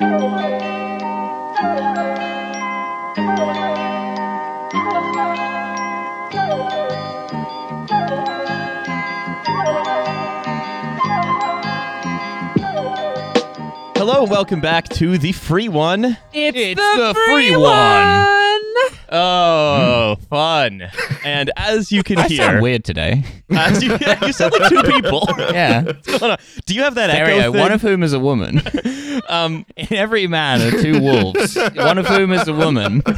Hello and welcome back to the free one. It's, It's the, the free, free one. Oh, fun! And as you can I hear, sound weird today. as you, you sound like two people. Yeah. What's going on? Do you have that Stereo, echo thing? one of whom is a woman. um, In every man are two wolves, one of whom is a woman. uh,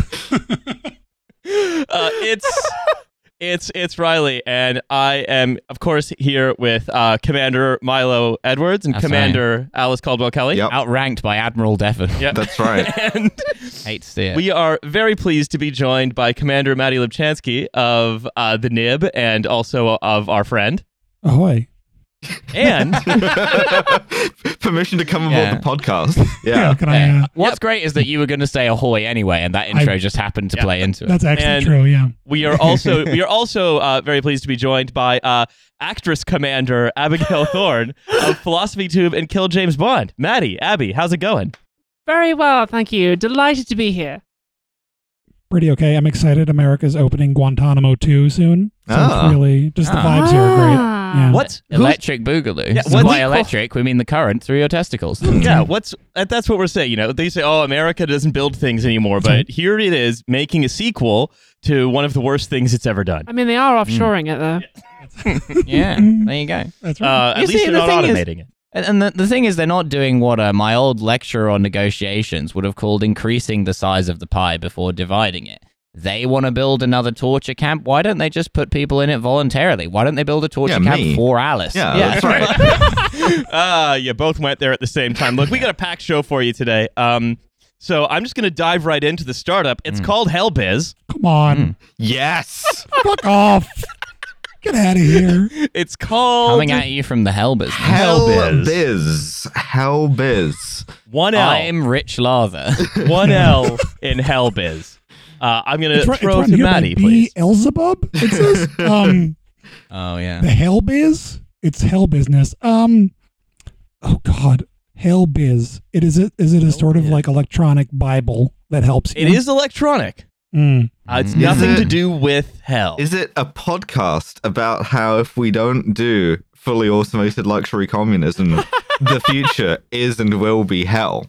it's it's it's Riley, and I am, of course, here with uh, Commander Milo Edwards and That's Commander Alice Caldwell Kelly. Yep. Outranked by Admiral Devon. Yep. That's right. and Hate to see it. we are very pleased to be joined by Commander Maddie Lubchansky of uh, the Nib and also of our friend. Ahoy. And Permission to come Yeah. aboard the podcast. Yeah. Can I? Yeah. Uh, What's great is that you were going to say ahoy anyway, and that intro just happened to Yeah. play into it. that's actually And- true. Yeah. we are also we are also uh, very pleased to be joined by uh, actress commander Abigail Thorne of Philosophy Tube and Kill James Bond. Maddie, Abby, how's it going? Very well, thank you. Delighted to be here. Pretty okay. I'm excited. America's opening Guantanamo 2 soon. So Ah. it's really just the Ah. vibes here are great. Ah. Yeah. What? Who's- Electric boogaloo. Yeah, So what's by it electric, we mean the current through your testicles. Yeah, what's that's what we're saying. You know, they say, "Oh, America doesn't build things anymore," but here it is making a sequel to one of the worst things it's ever done. I mean, they are offshoring it though. yeah, there you go. That's right. Uh, at You least see, they're the not thing is- automating it. And, and the, the thing is, they're not doing what uh, my old lecturer on negotiations would have called increasing the size of the pie before dividing it. They want to build another torture camp. Why don't they just put people in it voluntarily? Why don't they build a torture Yeah, camp me. for Alice? Yeah, that's right. Ah, you both went there at the same time. Look, we got a packed show for you today. Um, so I'm just gonna dive right into the startup. It's called Helbiz. Come on. Mm. yes. Fuck off. Get out of here. It's called Coming at you from the hell business. Hell Helbiz. biz. Hell biz. one L. I'm Rich Lather. one L in Helbiz. Uh, I'm gonna It's throw it's to run here Maddie, B. please. Elzebub, it says. um, oh yeah. the Hell Biz. It's Hell Business. Um, oh God. Hell Biz. It is it is it a sort of Biz. like electronic Bible that helps you? It is electronic. Mm. Uh, it's Mm. nothing Is to do with hell. Is it a podcast about how if we don't do fully automated luxury communism, the future is and will be hell?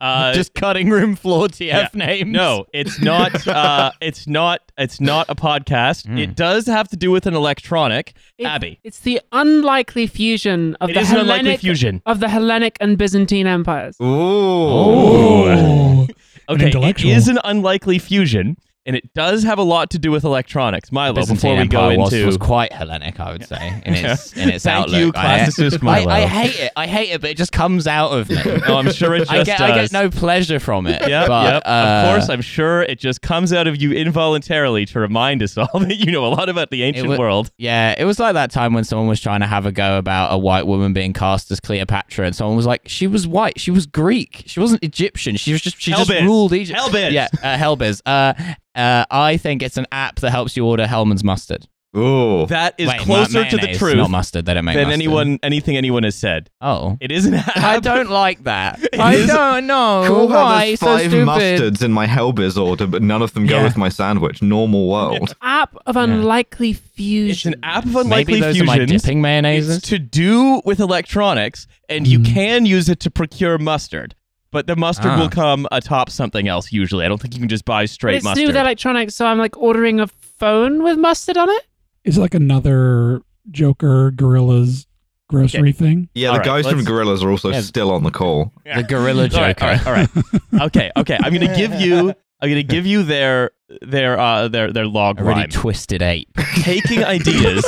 uh, Just cutting room floor TF yeah. names. No, it's not. Uh, it's not. It's not a podcast. Mm. It does have to do with an electronic. It's, Abby, It's the unlikely fusion of it the is an unlikely Hellenic fusion. of the Hellenic and Byzantine empires. Ooh. Oh. Okay, it is an unlikely fusion, and it does have a lot to do with electronics. Milo, Byzantine before we go Empire was, into was quite Hellenic, I would say, in its in its Thank outlook. you, I- classicist I, Milo. I hate it. I hate it, but it just comes out of me. Oh, I'm sure it just I get does. I get no pleasure from it. Yep, but, yep. uh, of course, I'm sure it just comes out of you involuntarily to remind us all that you know a lot about the ancient wa- world. Yeah, it was like that time when someone was trying to have a go about a white woman being cast as Cleopatra, and someone was like, "She was white. She was Greek. She wasn't Egyptian. She was just she just ruled Egypt." Helbiz. Yeah, uh, Helbiz. Uh, uh, I think it's an app that helps you order Hellman's mustard. Ooh. That is Wait, ma- closer to the truth not mustard. They don't make than mustard. anyone anything anyone has said. Oh. It is an app. I don't like that. I is don't know Cool how why there's so five stupid. mustards in my Helbiz order, but none of them go Yeah. with my sandwich. Normal world. App of unlikely fusion. It's an app of unlikely Maybe unlikely those are my fusions. dipping mayonnaises. It's to do with electronics, and you Mhm. can use it to procure mustard. But the mustard Ah. will come atop something else usually. I don't think you can just buy But straight it's to do mustard. with electronics, so I'm like ordering a phone with mustard on it. Is it like another Jokr Gorillas grocery thing? Yeah, All the right, guys from Gorillas are also Yeah. still on the call. Yeah. The gorilla All right, joker. all right, all right. okay, okay. I'm gonna give you. I'm gonna give you their their uh their their log A really rhyme. twisted ape. Taking ideas.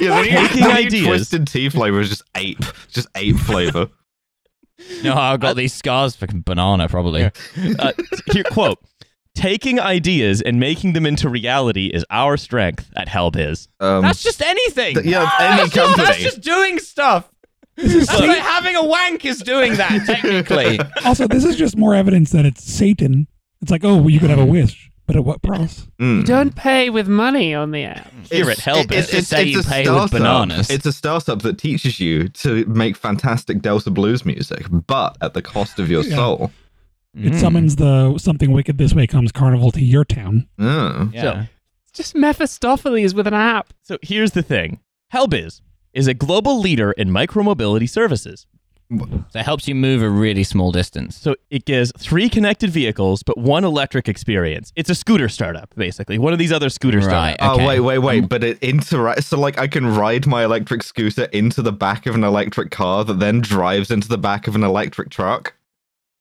yeah, the Taking the ideas. twisted tea flavor is just ape, just ape flavor. no, I've got these scars for banana, probably. Uh, here, quote. Taking ideas and making them into reality is our strength at Helbiz. Um, That's just anything. th- yeah, any that's, just, that's company. just doing stuff. That's like having a wank is doing that, technically. Also, this is just more evidence that it's Satan. It's like, oh, well, you could have a wish, But at what price? Mm. You don't pay with money on the app. Here It's- at Helbiz. it's- Just say you a pay with startup. bananas. It's a startup that teaches you to make fantastic Delta blues music, but at the cost of your Yeah. soul. It Mm. summons the something wicked this way comes carnival to your town. Oh. Yeah. It's just Mephistopheles with an app. So here's the thing Helbiz is a global leader in micromobility services. So it helps you move a really small distance. So it gives three connected vehicles, but one electric experience. It's a scooter startup, basically. One of these other scooter Right. startups. Okay. Oh wait, wait, wait! Um, but it interacts. So like, I can ride my electric scooter into the back of an electric car that then drives into the back of an electric truck.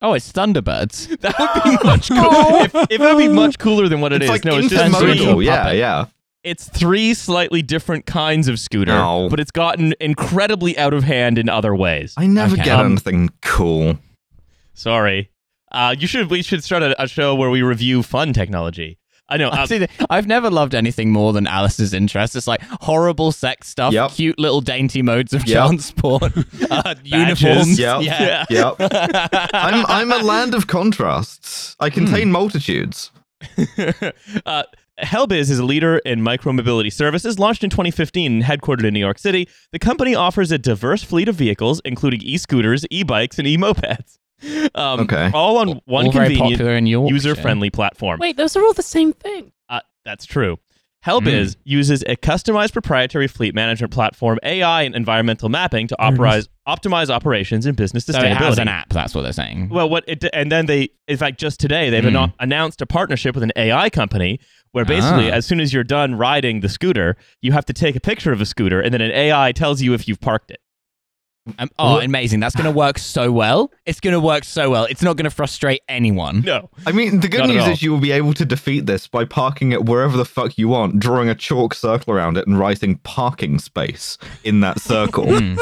Oh, it's Thunderbirds. That would be much cooler. if, if it would be much cooler than what it it's is. like no, it's just intermodal. three. intermodal. Yeah, yeah. It's three slightly different kinds of scooter, No. but it's gotten incredibly out of hand in other ways. I never Okay. get Um, anything cool. Sorry. Uh, you should. We should start a, a show where we review fun technology. I know. uh, See, I've never loved anything more than Alice's interest. It's like horrible sex stuff, Yep. cute little dainty modes of Yep. transport, uh, Badges. uniforms. Yep. Yeah. Yep. I'm I'm a land of contrasts. I contain multitudes. uh, Helbiz is a leader in micromobility services. Launched in 2015 and headquartered in New York City, the company offers a diverse fleet of vehicles, including e-scooters, e-bikes, and e-mopeds. Um, Okay. All on one All convenient, popular in Yorkshire. user-friendly platform. Wait, those are all the same thing. Uh, that's true. Helbiz uses a customized proprietary fleet management platform, AI, and environmental mapping to Very nice. optimize optimize operations and business So sustainability. it has an app. That's what they're saying. Well, what it and then they, in fact, just today they've Mm. anno- announced a partnership with an AI company where basically, Ah. as soon as you're done riding the scooter, you have to take a picture of a scooter, and then an AI tells you if you've parked it. Um, oh, amazing! That's going to work so well. It's going to work so well. It's not going to frustrate anyone. No, I mean, the good Not news is you will be able to defeat this by parking it wherever the fuck you want, drawing a chalk circle around it and writing parking space in that circle. Mm.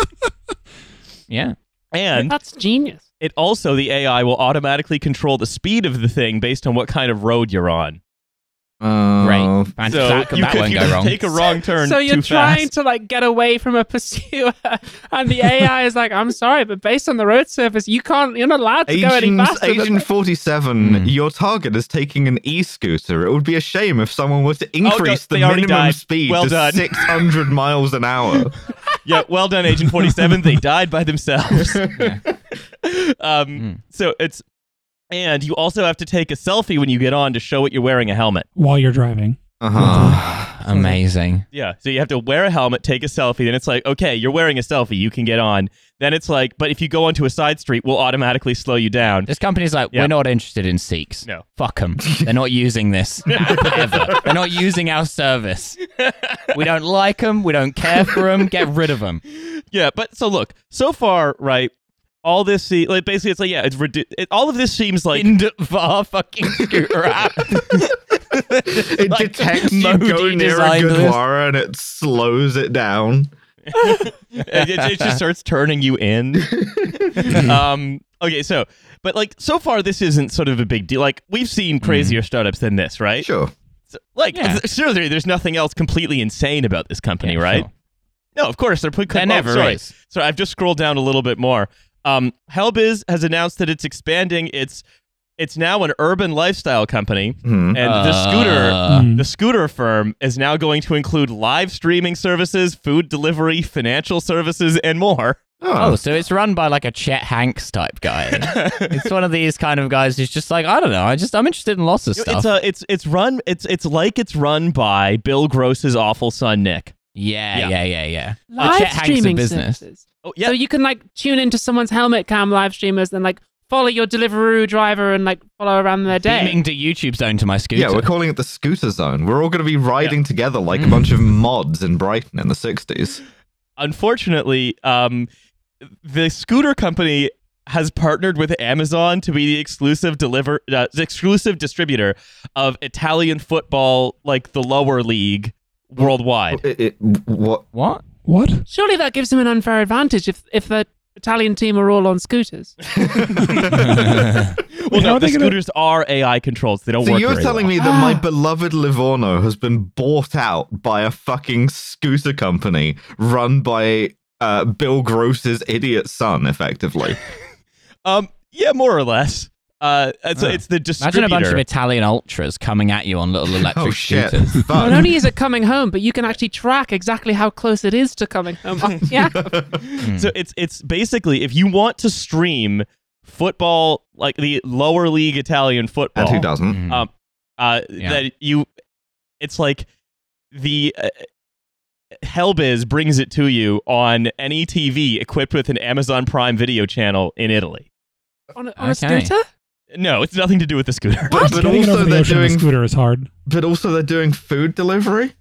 yeah. and That's genius. it also the AI will automatically control the speed of the thing based on what kind of road you're on. Great. Fantastic. So that, you that could won't you go could wrong. take a wrong turn. So you're too trying fast. to like get away from a pursuer, and the AI is like, "I'm sorry, but based on the road surface, you can't. You're not allowed to go any faster." than Agent 47, Hmm. your target is taking an e-scooter. It would be a shame if someone were to increase they the minimum died. speed Well to 600 miles an hour. yeah, well done, Agent Forty Seven. they died by themselves. um, Mm. so it's and you also have to take a selfie when you get on to show it you're wearing a helmet. while you're driving. Uh-huh. Amazing. Yeah, so you have to wear a helmet, take a selfie, then it's like, okay, you're wearing a selfie, you can get on. Then it's like, but if you go onto a side street, we'll automatically slow you down. This company's like, Yeah. we're not interested in Sikhs. No. Fuck them. They're not using this ever. They're not using our service. We don't like them. We don't care for them. Get rid of them. Yeah, but so look, so far, right? All this, se- like basically, it's like, yeah, it's redu- it, all of this seems like Indvar fucking scooter app. It Like detects you Modi go near a designed this. Gurdwara and it slows it down. it, it- it just starts turning you in. um, okay, so, but like so far, this isn't sort of a big deal. Like we've seen crazier startups than this, right? Sure. So, like, Yeah. seriously, there's nothing else completely insane about this company, Yeah, right? sure. No, of course they're putting. There oh, never sorry. is. So I've just scrolled down a little bit more. Um, Helbiz has announced that it's expanding. It's it's now an urban lifestyle company, Hmm. and the scooter Uh, Mm. the scooter firm is now going to include live streaming services, food delivery, financial services, and more. Oh, so it's run by like a Chet Hanks type guy. it's one of these kind of guys who's just like, I don't know, I just I'm interested in lots of stuff. It's a it's it's run it's it's like it's run by Bill Gross's awful son Nick. Yeah, Yeah. yeah, yeah, yeah. live Chet streaming business. services. Oh yeah, So you can like tune into someone's helmet cam live streamers, and like follow your Deliveroo driver and like follow around their day. Beaming to YouTube zone to my scooter. Yeah, we're calling it the scooter zone. We're all going to be riding together like a bunch of mods in Brighton in the 60s. unfortunately, um, the scooter company has partnered with Amazon to be the exclusive deliver uh, the exclusive distributor of Italian football, like the lower league worldwide. It, it, what? what? What? Surely that gives him an unfair advantage if if the Italian team are all on scooters. well, no, the they gonna- scooters are AI controlled, so they don't So work. you're very telling well. me that my beloved Livorno has been bought out by a fucking scooter company run by uh, Bill Gross's idiot son, effectively. Um, yeah, more or less. Uh, it's, Oh. it's the Imagine a bunch of Italian ultras coming at you on little electric Oh shit! scooters. Not only is it coming home, but you can actually track exactly how close it is to coming home. Yeah. Hmm. So it's it's basically if you want to stream football, like the lower league Italian football, and who doesn't? Mm. um, uh, Yeah. that you, it's like the uh, Helbiz brings it to you on any TV equipped with an Amazon Prime Video channel in Italy. On a, on a scooter? No, it's nothing to do with the scooter. But, but also the they're ocean on a doing. scooter is hard. But also they're doing food delivery.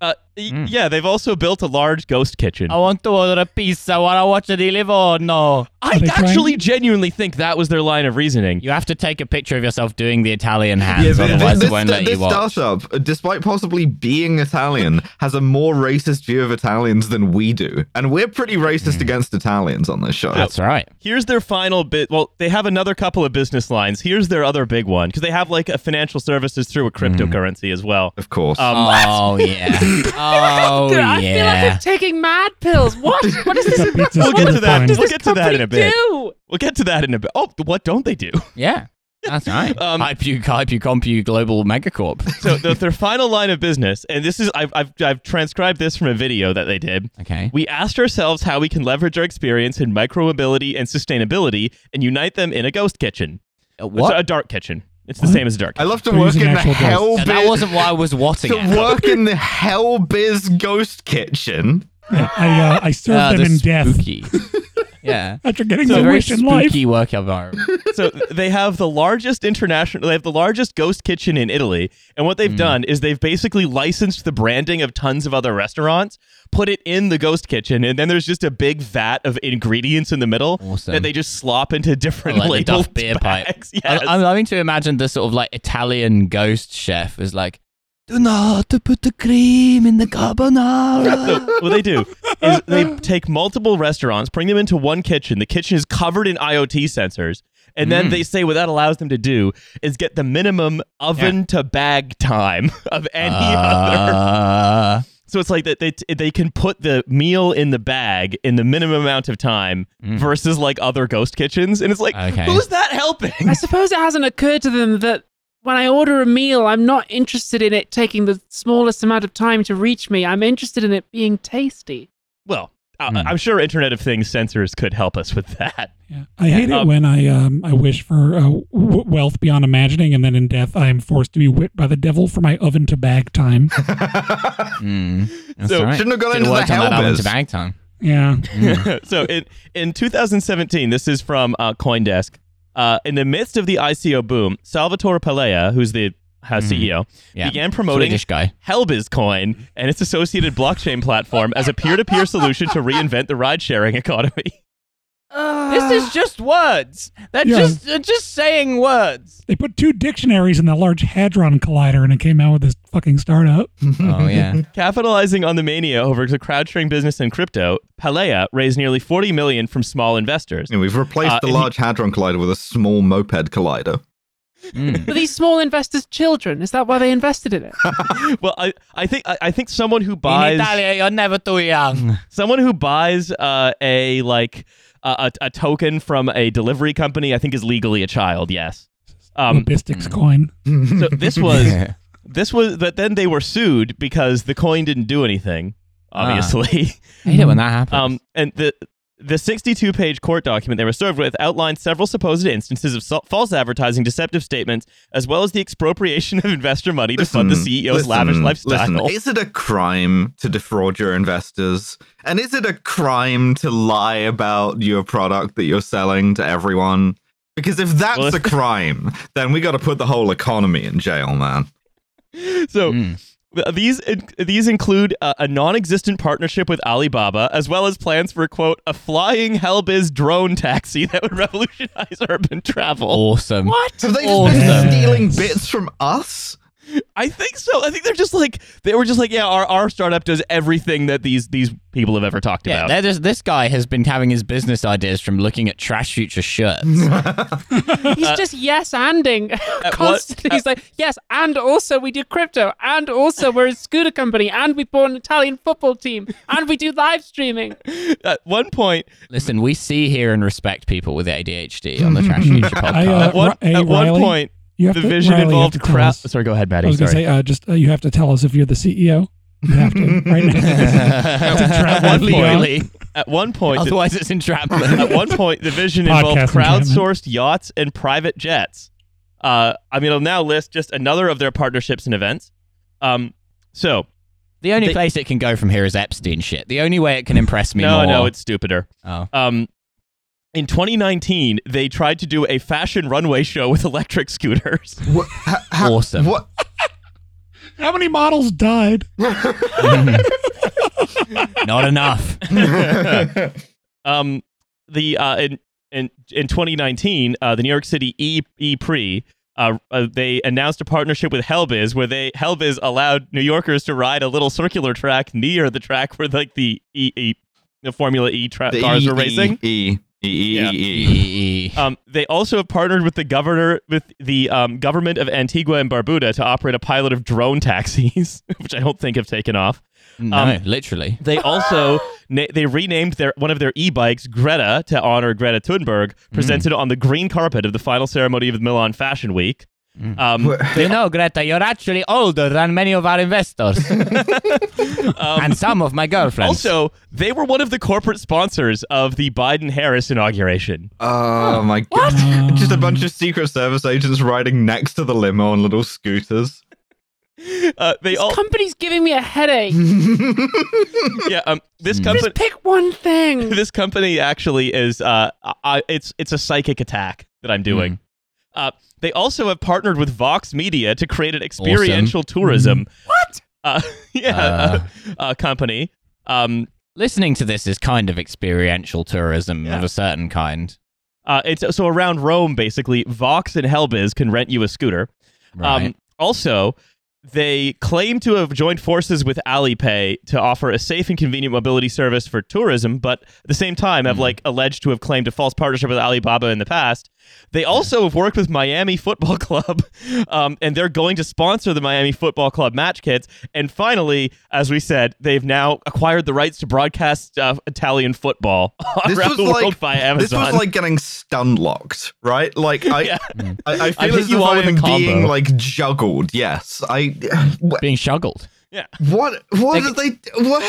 Uh, y- Mm. Yeah, they've also built a large ghost kitchen. I want to order a pizza while I watch the Livorno. I Are they trying- actually genuinely think that was their line of reasoning. You have to take a picture of yourself doing the Italian hands, Yeah, but otherwise this, it won't this, let this you watch. startup, despite possibly being Italian, has a more racist view of Italians than we do, and we're pretty racist against Italians on this show. That's right. Here's their final bit. Well, they have another couple of business lines. Here's their other big one because they have like a financial services through a cryptocurrency as well. Of course. Um, Oh yeah. Oh Dude, I feel like yeah. I'm taking mad pills. What? What is this? That pizza We'll get to that. fine. does We'll this get to that in a bit. do? We'll get to that in a bit. Oh, what don't they do? Yeah. That's right. Um, hype you, hype you, global megacorp. So the, their final line of business, and this is I've, I've I've transcribed this from a video that they did. Okay. We asked ourselves how we can leverage our experience in micromobility and sustainability and unite them in a ghost kitchen. It's what? a dark kitchen. It's the What? same as a dark. I love to They're work in the hell ghosts. Yeah, that wasn't why I was watching to it. work in the hell biz Ghost Kitchen. Yeah, I uh, I served Ah, them the in death spooky. yeah. after getting It's a my very wish in life. spooky work environment. so they have the largest international they have the largest ghost kitchen in Italy and what they've Mm. done is they've basically licensed the branding of tons of other restaurants put it in the ghost kitchen and then there's just a big vat of ingredients in the middle Awesome. that they just slop into different Like the labeled Duff beer pipe. bags. I- Yes. I'm loving to imagine the sort of like Italian ghost chef is like, do not put the cream in the carbonara. So what they do is they take multiple restaurants, bring them into one kitchen. The kitchen is covered in IoT sensors. And then Mm. they say what that allows them to do is get the minimum oven to bag time of any other. Uh, So it's like that they they can put the meal in the bag in the minimum amount of time Mm. versus like other ghost kitchens. And it's like, Okay. who's that helping? I suppose it hasn't occurred to them that when I order a meal, I'm not interested in it taking the smallest amount of time to reach me. I'm interested in it being tasty. Well, I- Mm. I'm sure Internet of Things sensors could help us with that. Yeah. I hate Um, it when I um I wish for uh, w- wealth beyond imagining, and then in death I am forced to be whipped by the devil for my oven to bag time. mm, So, right. shouldn't have gone into the worked on oven to bag time. Yeah. Mm. so in in 2017, this is from uh, CoinDesk. Uh, in the midst of the ICO boom, Salvatore Palella, who's the uh, CEO, Yeah. began promoting Swedish guy. Helbiz Coin and its associated blockchain platform as a peer-to-peer solution to reinvent the ride-sharing economy. This is just words. They're Yeah. just they're just saying words. They put two dictionaries in the Large Hadron Collider, and it came out with this fucking startup. Oh yeah. Capitalizing on the mania over the crowd-sharing business and crypto, Palella raised nearly 40 million from small investors. Yeah, we've replaced Uh, the he- Large Hadron Collider with a small moped collider. Mm. Were these small investors children? Is that why they invested in it? Well, I, I think I, I think someone who In buys Italia, you're never too young. someone who buys uh, a like uh, a, a token from a delivery company, I think is legally a child. Yes. Um, Lobistics coin. so this was this was but then they were sued because the coin didn't do anything. Ah. Obviously, hate it when that happens. um, and the. The 62 page court document they were served with outlined several supposed instances of so- false advertising, deceptive statements, as well as the expropriation of investor money to fund the CEO's lavish lifestyle. Listen, is it a crime to defraud your investors? And is it a crime to lie about your product that you're selling to everyone? Because if that's Well, if- a crime, then we got to put the whole economy in jail, man. so Mm. Th- these these include a, a non-existent partnership with Alibaba, as well as plans for quote a flying Helbiz drone taxi that would revolutionize urban travel. awesome. What? Have they just been stealing bits from us? I think so. I think they're just like they were just like, yeah, our, our startup does everything that these these people have ever talked Yeah, about. just, this guy has been having his business ideas from looking at Trash Future shirts. He's uh, just yes anding uh, what- constantly. He's uh, like, yes, and also we do crypto, and also we're a scooter company, and we bought an Italian football team, and we do live streaming. At one point, Listen, we see, hear, and respect people with ADHD on the Trash Future podcast. I, uh, at one, Ri- at one point, You have the to, vision Riley, you have involved to tell crowd. Sorry, go ahead, Maddie. I was gonna say, uh, just uh, you have to tell us if you're the CEO. You have to right now. At one point, Legally. at one point, the- Otherwise, it's entrapment. at one point, the vision Podcast involved entrapment. crowdsourced yachts and private jets. Uh, I mean, I'll now list just another of their partnerships and events. Um, so the only They- place it can go from here is Epstein shit. The only way it can impress me no, more. no, it's stupider. Oh. Um, in 2019, they tried to do a fashion runway show with electric scooters. What, ha- ha- Awesome. What? How many models died? Not enough. um, the uh, in in in 2019, uh, the New York City E E Prix. Uh, uh, they announced a partnership with Helbiz, where they Helbiz allowed New Yorkers to ride a little circular track near the track where like the E, e the Formula E tra- The cars E- were racing. E E E Yeah. E E. E- Um, they also have partnered with the governor, with the um, government of Antigua and Barbuda to operate a pilot of drone taxis, which I don't think have taken off. no, Um, literally. They also na- they renamed their one of their e-bikes Greta to honor Greta Thunberg, presented on the green carpet of the final ceremony of the Milan Fashion Week. Um, You know, Greta, you're actually older than many of our investors and some of my girlfriends. also, they were one of the corporate sponsors of the Biden-Harris inauguration. Oh my god! Just a bunch of Secret Service agents riding next to the limo on little scooters. Uh, they This all, company's giving me a headache. yeah. Um, this Hmm. company, Just pick one thing. this company actually is uh, I, it's it's a psychic attack that I'm doing. Hmm. Uh, they also have partnered with Vox Media to create an experiential tourism. What? Uh, yeah, Uh. uh, company. Um, Listening to this is kind of experiential tourism Yeah. of a certain kind. uh, it's so around Rome, basically. Vox and Helbiz can rent you a scooter. Right. Um, also, they claim to have joined forces with Alipay to offer a safe and convenient mobility service for tourism, but at the same time have like alleged to have claimed a false partnership with Alibaba in the past. They also have worked with Miami Football Club, um, and they're going to sponsor the Miami Football Club match kits. And finally, as we said, they've now acquired the rights to broadcast uh, Italian football This around was the world like via Amazon. this was like getting stun locked, right? Like I, Yeah. I, I feel hit as you if all with a I'm being like juggled. Yes, I. What? Being shuggled. Yeah. What? What They- did they? What?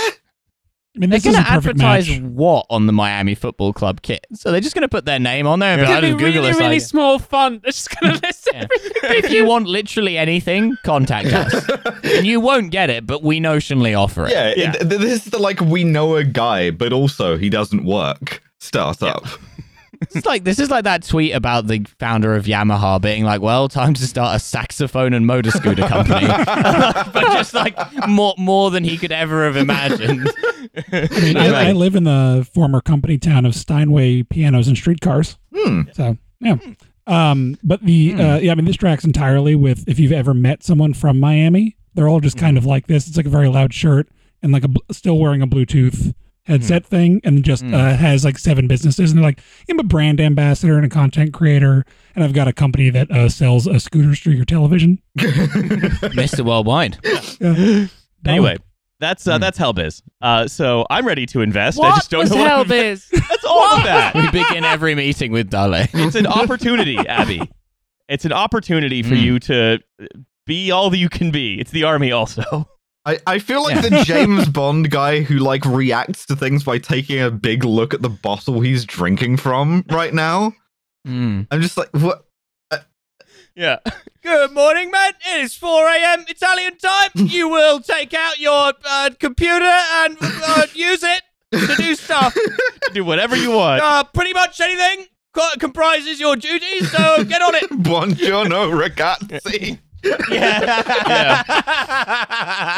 I mean, They're going to advertise match. what on the Miami Football Club kit? So they're just going to put their name on there and It's be gonna be "Just Google really, this. really like- small font. They're just gonna list Yeah. everything. if you want literally anything, contact us. and you won't get it, but we notionally offer it. Yeah, Yeah. it- this is the like we know a guy, but also he doesn't work startup. It's like this is like that tweet about the founder of Yamaha being like, "Well, time to start a saxophone and motor scooter company," but just like more more than he could ever have imagined. I mean, I, I live in the former company town of Steinway Pianos and Streetcars. Hmm. So yeah. Um, but the uh, yeah, I mean, this tracks entirely with if you've ever met someone from Miami, they're all just kind of like this. It's like a very loud shirt and like a bl- still wearing a Bluetooth headset thing, and just uh, has like seven businesses, and they're like, I'm a brand ambassador and a content creator, and I've got a company that uh, sells a scooters through your television. Mr. Worldwide. Yeah. anyway, that's uh, that's Helbiz. Uh, so I'm ready to invest. I just don't was know what to Helbiz? That's all of that. We begin every meeting with Dale. it's an opportunity, Abby. It's an opportunity for Mm. you to be all that you can be. It's the army, also. I, I feel like the James Bond guy who like reacts to things by taking a big look at the bottle he's drinking from right now. Mm. I'm just like, what? Yeah. Good morning, man. It is 4 a.m. Italian time. You will take out your uh, computer and uh, use it to do stuff. Do whatever you want. Uh, pretty much anything co- comprises your duties, so get on it. Buongiorno, ragazzi. Yeah.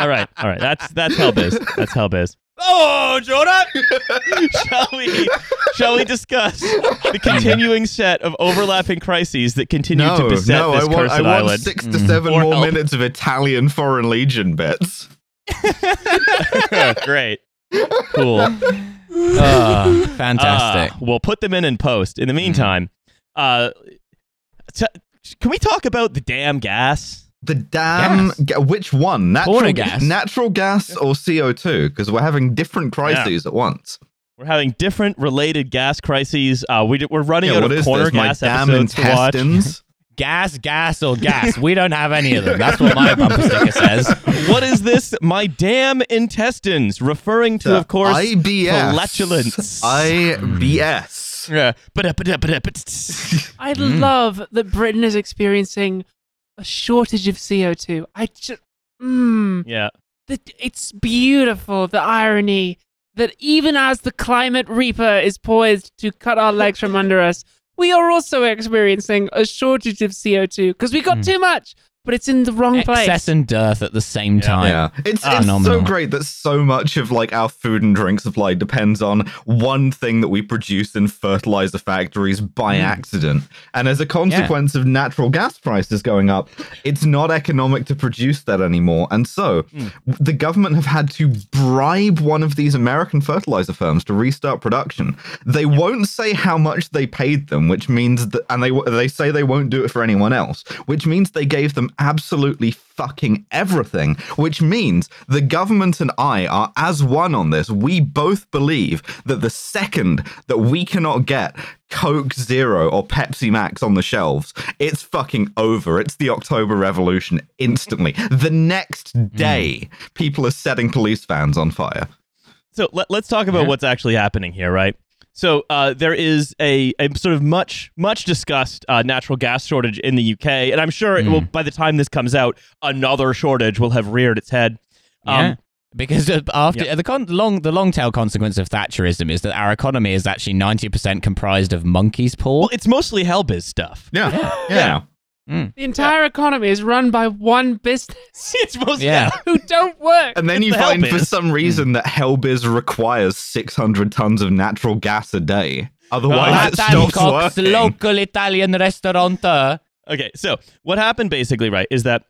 All right. All right. That's that's Helbiz. That's Helbiz. Oh, Jonah! shall we? Shall we discuss the continuing set of overlapping crises that continue to No, beset no, this I want, cursed I want island? six to seven Or more help. minutes of Italian Foreign Legion bits. Great, cool. Oh, fantastic. Uh, we'll put them in in post. In the meantime, uh, t- can we talk about the damn gas? The damn, Gas. ga- which one? Natural gas. natural gas or CO two? Because we're having different crises at once. We're having different related gas crises. Uh, we, we're running Yeah, out of corner this? My gas damn to watch. intestines. gas, gas, or gas. We don't have any of them. That's what my bumper sticker says. what is this? My damn intestines, referring to, of course, IBS. flatulence. IBS. Yeah. I Mm. love that Britain is experiencing a shortage of CO2. I just, mm, yeah. that it's beautiful the irony that even as the climate reaper is poised to cut our legs from under us, we are also experiencing a shortage of CO2 because we got Hmm. too much, but it's in the wrong place. Excess and dearth at the same time. Yeah, it's, Ah. it's so great that so much of like our food and drink supply depends on one thing that we produce in fertilizer factories by Mm. accident. And as a consequence of natural gas prices going up, it's not economic to produce that anymore. And so Mm. the government have had to bribe one of these American fertilizer firms to restart production. They won't say how much they paid them, which means that, and they they say they won't do it for anyone else, which means they gave them absolutely fucking everything. Which means the government and I are as one on this. We both believe that the second that we cannot get Coke Zero or Pepsi Max on the shelves, it's fucking over. It's the October Revolution instantly. the next hmm. day, people are setting police vans on fire. So let, let's talk about Yeah. what's actually happening here, right? So uh, there is a, a sort of much much discussed uh, natural gas shortage in the UK, and I'm sure it will, Mm. by the time this comes out, another shortage will have reared its head. Yeah. Um, because uh, after Yeah. the con- long the long tail consequence of Thatcherism is that our economy is actually ninety percent comprised of monkeys' paw. well, it's mostly helbiz stuff. Yeah. Yeah. Yeah. Mm. The entire economy is run by one business it's mostly Yeah. who don't work. And then you the find for some reason that Helbiz requires 600 tons of natural gas a day. Otherwise, it stops Cox, working. local Italian restaurateur. Okay, so what happened basically, right, is that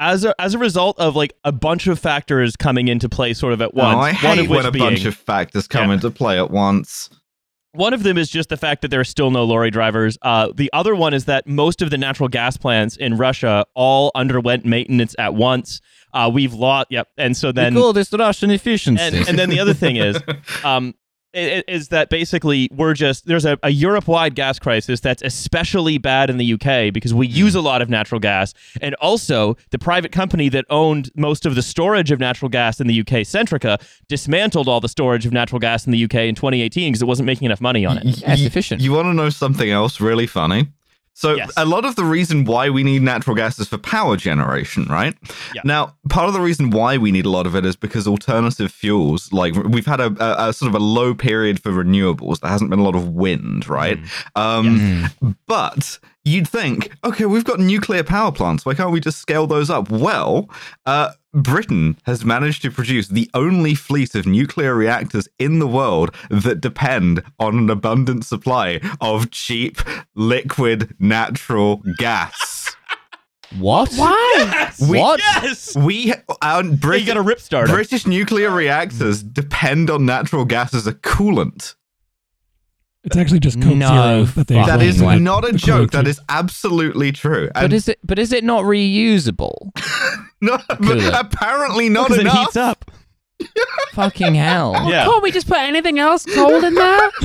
as a, as a result of like a bunch of factors coming into play sort of at Oh, once, I one of which when a being, bunch of factors come Yeah. into play at once. One of them is just the fact that there are still no lorry drivers. Uh, the other one is that most of the natural gas plants in Russia all underwent maintenance at once. Uh, we've lost, yep. And so then, we call this Russian efficiency. and, and then the other thing is, um, is that basically we're just there's a, a Europe-wide gas crisis that's especially bad in the UK because we use a lot of natural gas, and also the private company that owned most of the storage of natural gas in the UK, Centrica, dismantled all the storage of natural gas in the UK in 2018 because it wasn't making enough money on it. Yeah, it's efficient. You want to know something else really funny? So, Yes. a lot of the reason why we need natural gas is for power generation, right? Yeah. Now, part of the reason why we need a lot of it is because alternative fuels, like we've had a, a, a sort of a low period for renewables. There hasn't been a lot of wind, right? Um, Mm. But you'd think, okay, we've got nuclear power plants. Why can't we just scale those up? Well, uh, Britain has managed to produce the only fleet of nuclear reactors in the world that depend on an abundant supply of cheap, liquid, natural gas. What? Why? We- What? Yes. We, our you British, got a rip starter. British nuclear reactors depend on natural gas as a coolant. It's actually just Coke No Zero that they. That is Right. not a joke. That is absolutely true. But is it? But is it not reusable? no, but apparently not Because it enough. heats up. Fucking hell! Oh, yeah. Can't we just put anything else cold in there?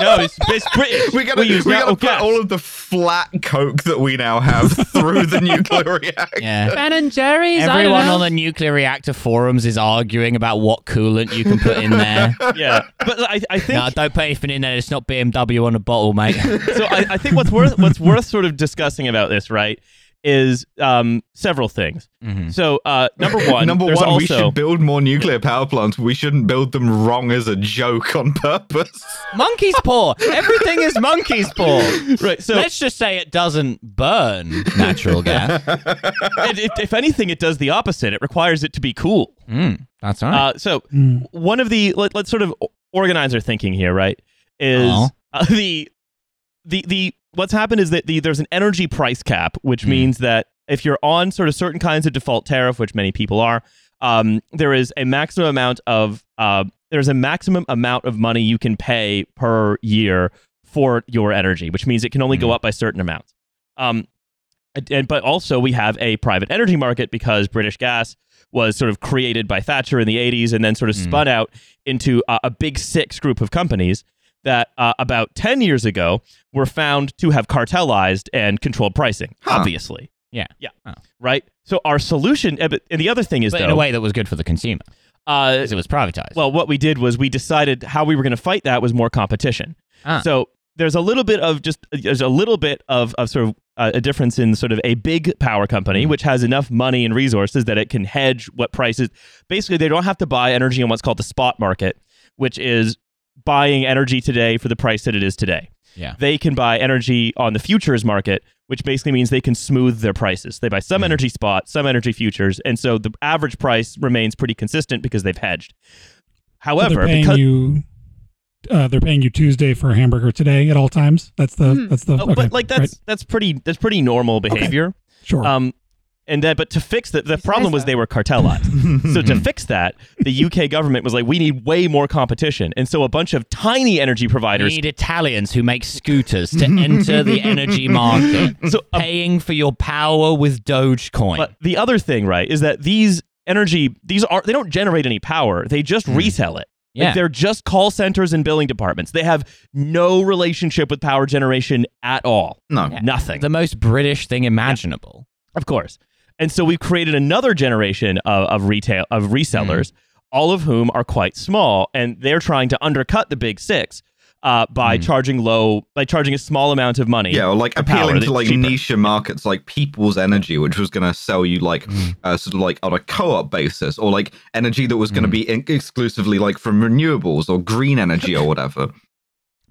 No, it's, it's British. We gotta, we we gotta natural put gas. all of the flat coke that we now have through the nuclear reactor. Yeah. Ben and Jerry's. I don't Everyone know. on the nuclear reactor forums is arguing about what coolant you can put in there. yeah, but I, I think no, don't put anything in there. It's not BMW on a bottle, mate. so. I, I think what's worth what's worth sort of discussing about this, right, is um, several things. Mhm. So uh, number one, Number there's one, we should build more nuclear power plants. We shouldn't build them wrong as a joke on purpose. Monkey's paw. Everything is monkey's paw. right. So Let's just say it doesn't burn natural gas. and if, if anything, it does the opposite. It requires it to be cool. Mm, that's all right. Uh, so Mm. one of the let, let's sort of organize our thinking here, right? Is uh, the the the what's happened is that the there's an energy price cap, which Mm. means that if you're on sort of certain kinds of default tariff, which many people are, um, there is a maximum amount of uh, there's a maximum amount of money you can pay per year for your energy, which means it can only go Mm. up by certain amounts. Um, and- and but also we have a private energy market because British Gas was sort of created by Thatcher in the 80s and then sort of Mm. spun out into uh, a big six group of companies that uh, about 10 years ago were found to have cartelized and controlled pricing, Huh. obviously. Yeah. Yeah. Oh. Right? So our solution, and the other thing is, but though, in a way that was good for the consumer uh, because it was privatized. well, what we did was we decided how we were going to fight that was more competition. Ah. So there's a little bit of just there's a little bit of, of sort of uh, a difference in sort of a big power company Mhm. which has enough money and resources that it can hedge what prices. Basically, they don't have to buy energy on what's called the spot market, which is buying energy today for the price that it is today. yeah. They can buy energy on the futures market, which basically means they can smooth their prices. They buy some Mhm. energy spot, some energy futures, and so the average price remains pretty consistent because they've hedged. So However, they're paying because you. Uh, they're paying you Tuesday for a hamburger today at all times. That's the. Hmm. That's the. Oh, okay, but like that's right, that's pretty that's pretty normal behavior. sure. Um, and that but to fix that, the He problem was they were cartelized. so to fix that, the UK government was like, we need way more competition, and so a bunch of tiny energy We providers. need Italians who make scooters to enter the energy market, So a paying for your power with Dogecoin. But the other thing, right, is that these energy these are they don't generate any power. They just Hmm. resell it. Like, yeah, they're just call centers and billing departments. They have no relationship with power generation at all. No. Yeah. Nothing. the most British thing imaginable. Of course. And so we've created another generation of, of retail of resellers, all of whom are quite small, and they're trying to undercut the big six uh, by Mm. charging low, by charging a small amount of money. Yeah, or like appealing to like cheaper. niche markets like People's Energy, which was going to sell you like Mm. uh, sort of like on a co-op basis, or like energy that was going to Mm. be in- exclusively like from renewables or green energy or whatever.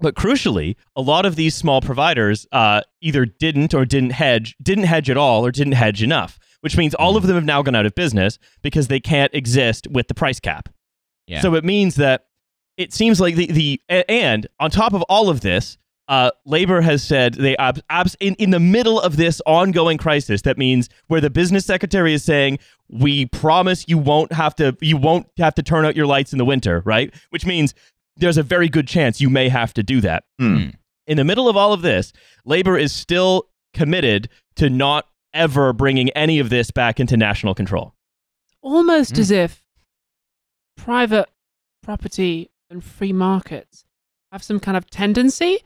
But crucially, a lot of these small providers uh, either didn't or didn't hedge, didn't hedge at all, or didn't hedge enough, which means all of them have now gone out of business because they can't exist with the price cap. Yeah. So it means that it seems like the the and on top of all of this, uh, labor has said they abs- abs- in in the middle of this ongoing crisis. That means where the business secretary is saying we promise you won't have to you won't have to turn out your lights in the winter, right? Which means there's a very good chance you may have to do that. Hmm. In the middle of all of this, labor is still committed to not ever bringing any of this back into national control. almost Mm. as if private property and free markets have some kind of tendency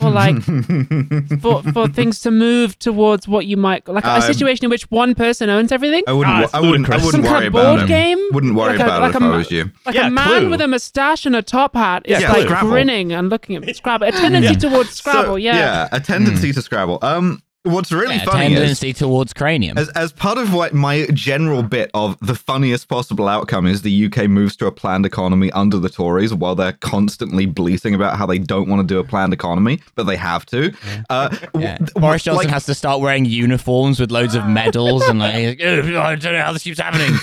or like for, for things to move towards what you might like a Um, situation in which one person owns everything I wouldn't. Ah, wo- it's I wouldn't. I wouldn't Some worry kind of about board it. game? Wouldn't worry Like a- about like it if a I was you. like Yeah, a man Clue. with a mustache and a top hat is Yeah, like Scrabble. grinning and looking at me. Scrabble. A tendency towards Scrabble, So, yeah. yeah, a tendency to Scrabble. Um, what's really Yeah, funny is tendency towards cranium. As, as part of what my general bit of the funniest possible outcome is the UK moves to a planned economy under the Tories while they're constantly bleating about how they don't want to do a planned economy, but they have to. Uh, w- Yeah. th- Boris Johnson like- has to start wearing uniforms with loads of medals and like, I don't know how this keeps happening.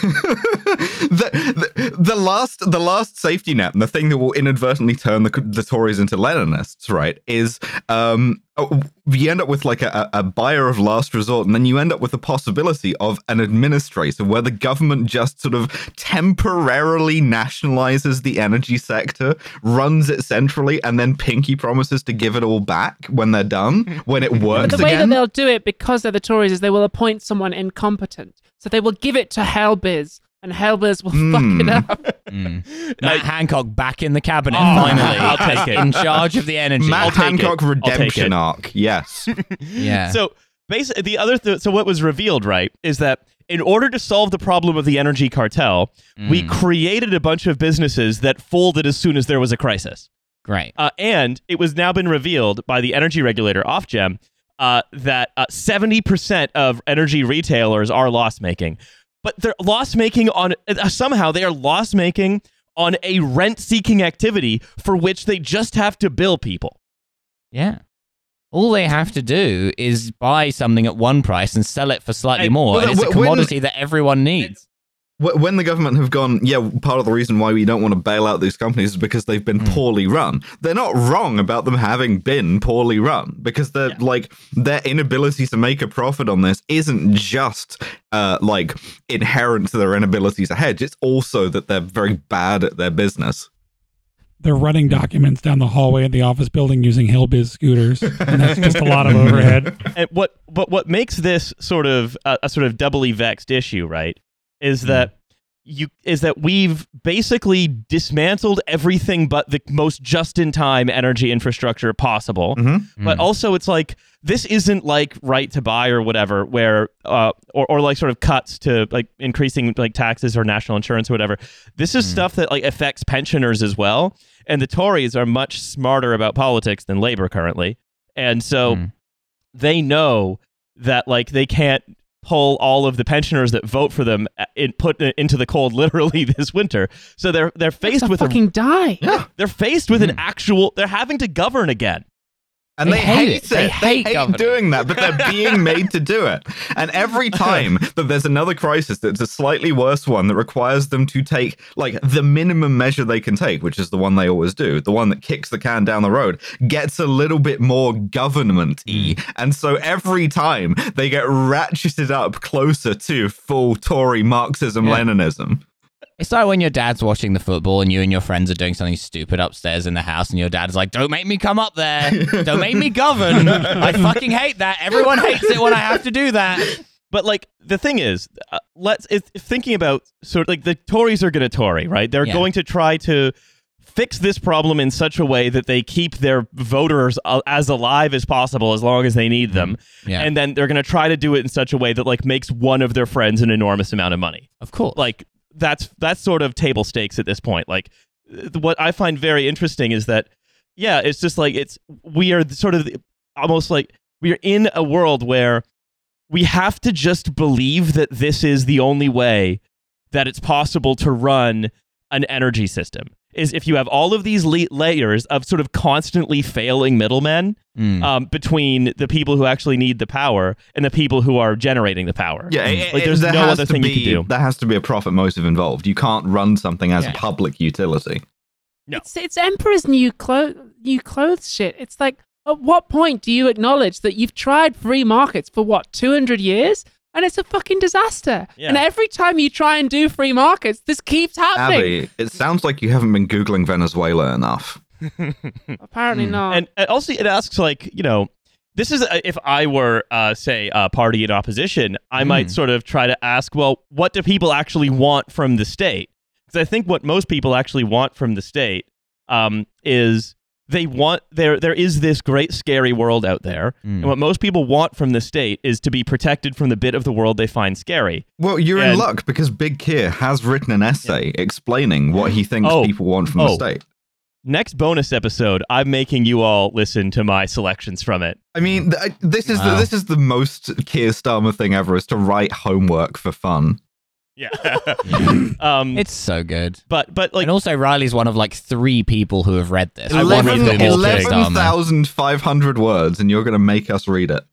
the, the, the last the last safety net and the thing that will inadvertently turn the, the Tories into Leninists, right, is um, oh, you end up with like a, a buyer of last resort, and then you end up with the possibility of an administrator where the government just sort of temporarily nationalizes the energy sector, runs it centrally, and then pinky promises to give it all back when they're done, when it works But the way again. that they'll do it because they're the Tories is they will appoint someone incompetent. So they will give it to Helbiz and Helbiz will fuck Hmm. it up. Mm. Matt Hancock back in the cabinet Oh, finally. I'll take it. In charge of the energy. Matt I'll take it. Hancock redemption it. arc, yes. yeah. So basically, the other th- so what was revealed, right, is that in order to solve the problem of the energy cartel, we Mm. created a bunch of businesses that folded as soon as there was a crisis. Great. Uh, and it was now been revealed by the energy regulator Ofgem uh, that uh, 70% of energy retailers are loss making. But they're loss making on uh, somehow they are loss making on a rent seeking activity for which they just have to bill people. Yeah. All they have to do is buy something at one price and sell it for slightly more. well, and it's a commodity that everyone needs. Wh- When the government have gone, yeah, part of the reason why we don't want to bail out these companies is because they've been poorly run. They're not wrong about them having been poorly run because they're like their inability to make a profit on this isn't just uh, like inherent to their inability to hedge. It's also that they're very bad at their business. They're running documents down the hallway at the office building using Helbiz scooters, and that's just a lot of overhead. and what but what makes this sort of a, a sort of doubly vexed issue right is that you is that we've basically dismantled everything but the most just in time energy infrastructure possible. Mhm. but also it's like this isn't like right to buy or whatever where uh or, or like sort of cuts to like increasing like taxes or national insurance or whatever. This is stuff that like affects pensioners as well and the tories are much smarter about politics than labor currently. And so Mm. they know that like they can't pull all of the pensioners that vote for them uh, in, put into the cold literally this winter so they're they're faced with fucking a, die. Yeah. they're faced with an actual they're having to govern again And They they, hate hate, it. it. They They, hate hate, doing that, but they're being made to do it. And every time that there's another crisis that's a slightly worse one that requires them to take like the minimum measure they can take, which is the one they always do, the one that kicks the can down the road, gets a little bit more government y. Mm. And so every time they get ratcheted up closer to full Tory Marxism Yeah. It's like when your dad's watching the football and you and your friends are doing something stupid upstairs in the house, and your dad's like, Don't make me come up there. Don't make me govern. I fucking hate that. Everyone hates it when I have to do that. But like the thing is, uh, let's if, thinking about sort of like the Tories are going to Tory, right? They're Yeah. going to try to fix this problem in such a way that they keep their voters uh, as alive as possible as long as they need them, Yeah. and then they're going to try to do it in such a way that like makes one of their friends an enormous amount of money. Of course. Like that's that's sort of table stakes at this point. Like what I find very interesting is that yeah, it's just like it's we are sort of almost like we are in a world where we have to just believe that this is the only way that it's possible to run an energy system is if you have all of these le- layers of sort of constantly failing middlemen Mm. um, between the people who actually need the power and the people who are generating the power. Yeah, it- like it- there's there no other thing be, you can do. There has to be a profit motive involved. You can't run something as Yeah. a public utility. No. It's it's Emperor's new clothes new clothes shit. It's like at what point do you acknowledge that you've tried free markets for what two hundred years and it's a fucking disaster? Yeah. And every time you try and do free markets, this keeps happening. Abby, it sounds like you haven't been googling Venezuela enough. Apparently Hmm. not. and, and also it asks like you know this is uh, if i were uh, say a party in opposition i might Mm. sort of try to ask well what do people actually want from the state because i think what most people actually want from the state um, is they want there there is this great scary world out there Mm. and what most people want from the state is to be protected from the bit of the world they find scary Well, you're And- in luck because Big Keir has written an essay explaining what he thinks Oh. people want from the Oh. state. next bonus episode i'm making you all listen to my selections from it I mean, th- this is the, this is the most Keir Starmer thing ever: is to write homework for fun. Yeah um It's so good. but but like and also, Riley's one of like three people who have read this. I One wanna of read the whom whole is thing. Keir Starmer. 11,500 words, and you're going to make us read it.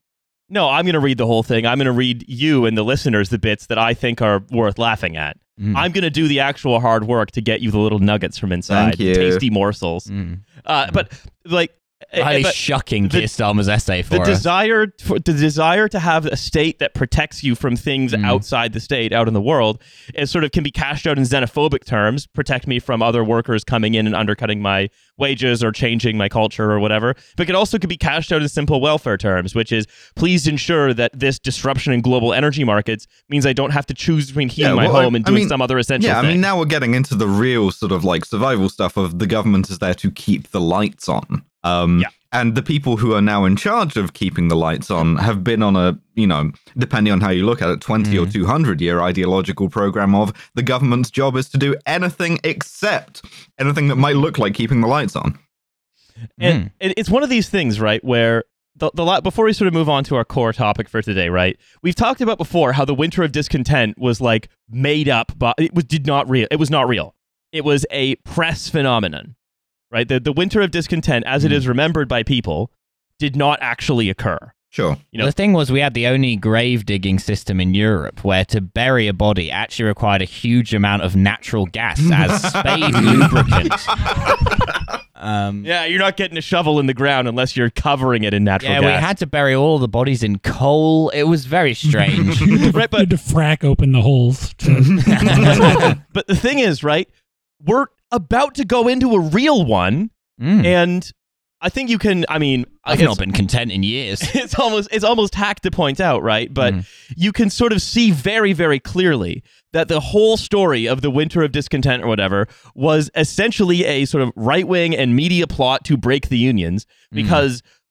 No, I'm going to read the whole thing. I'm going to read you and the listeners the bits that I think are worth laughing at. Mm. I'm going to do the actual hard work to get you the little nuggets from inside, Thank you. tasty morsels. Mm. Uh, but like, Riley's but shucking the- Keir Starmer's essay for the us. desire, for, the desire to have a state that protects you from things Mm. outside the state, out in the world, is sort of can be cashed out in xenophobic terms. Protect me from other workers coming in and undercutting my wages or changing my culture or whatever. But it also could be cashed out in simple welfare terms, which is please ensure that this disruption in global energy markets means I don't have to choose between heating Yeah, my well, I- home and I doing mean, some other essential Yeah, I mean, now we're getting into the real sort of like survival stuff of the government is there to keep the lights on. Um, Yeah. And the people who are now in charge of keeping the lights on have been on a, you know, depending on how you look at it, 20 or hmm. 200 year ideological program of the government's job is to do anything except anything that might look like keeping the lights on. and hmm. it, it's one of these things, right, where the, the la- before we sort of move on to our core topic for today, right? We've talked about before how the winter of discontent was like made up, but it was did not real. It was not real. It was a press phenomenon, right? The the winter of discontent, as it Mm. is remembered by people, did not actually occur. Sure. You know- the thing was, we had the only grave digging system in Europe where to bury a body actually required a huge amount of natural gas as spade lubricant. Um, Yeah, you're not getting a shovel in the ground unless you're covering it in natural gas. yeah, we had to bury all the bodies in coal. It was very strange. right, You but had to frack open the holes. To, but the thing is, right? We're about to go into a real one, Mm. and I think you can. I mean, I've not been content in years. it's almost it's almost hack to point out, right? But Mm. you can sort of see very very clearly that the whole story of the winter of discontent or whatever was essentially a sort of right wing and media plot to break the unions Mm.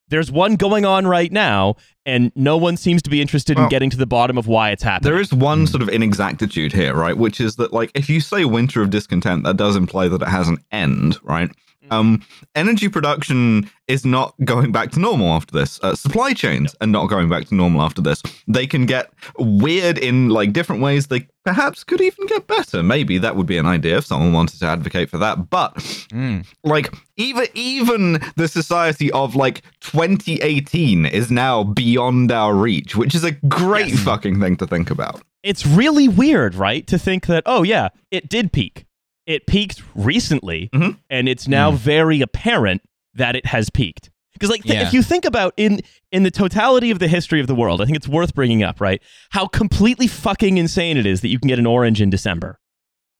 Because there's one going on right now and no one seems to be interested in getting to the bottom of why it's happening. There is one hmm. sort of inexactitude here, right? Which is that, like, if you say winter of discontent, that does imply that it has an end, right? Um, energy production is not going back to normal after this. Uh, supply chains are not going back to normal after this. They can get weird in like different ways. They perhaps could even get better. Maybe that would be an idea if someone wanted to advocate for that. But Mm. like even even the society of like 2018 is now beyond our reach, which is a great Yes. fucking thing to think about. it's really weird, right? To think that, oh, yeah, it did peak. It peaked recently, Mhm. and it's now very apparent that it has peaked. Because, like, th- Yeah. if you think about in in the totality of the history of the world, I think it's worth bringing up, right? How completely fucking insane it is that you can get an orange in December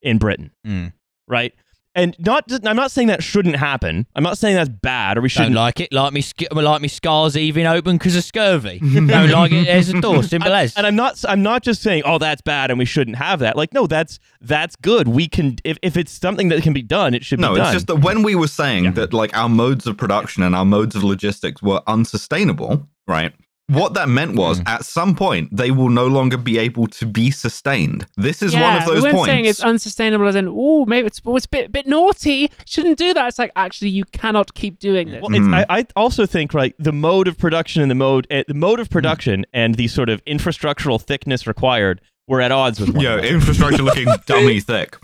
in Britain, Mm. right? And not, I'm not saying that shouldn't happen. I'm not saying that's bad or we Don't shouldn't. like it. Like me, sk- like me scars even open because of scurvy. Don't like it. There's a door. Simple I- as. and I'm not I'm not just saying oh that's bad and we shouldn't have that. Like no, that's that's good. We can if, if it's something that can be done, it should No, be done. No, it's just that when we were saying that like our modes of production and our modes of logistics were unsustainable, right? What that meant was at some point they will no longer be able to be sustained. This is one of those we weren't points. saying it's unsustainable as in, oh, maybe it's, it's a bit, bit naughty. Shouldn't do that. It's like, actually, you cannot keep doing this. Well, it's, Mhm. I, I also think right the mode of production and the mode uh, the mode of production and the sort of infrastructural thickness required were at odds with one yeah, infrastructure looking dummy thick.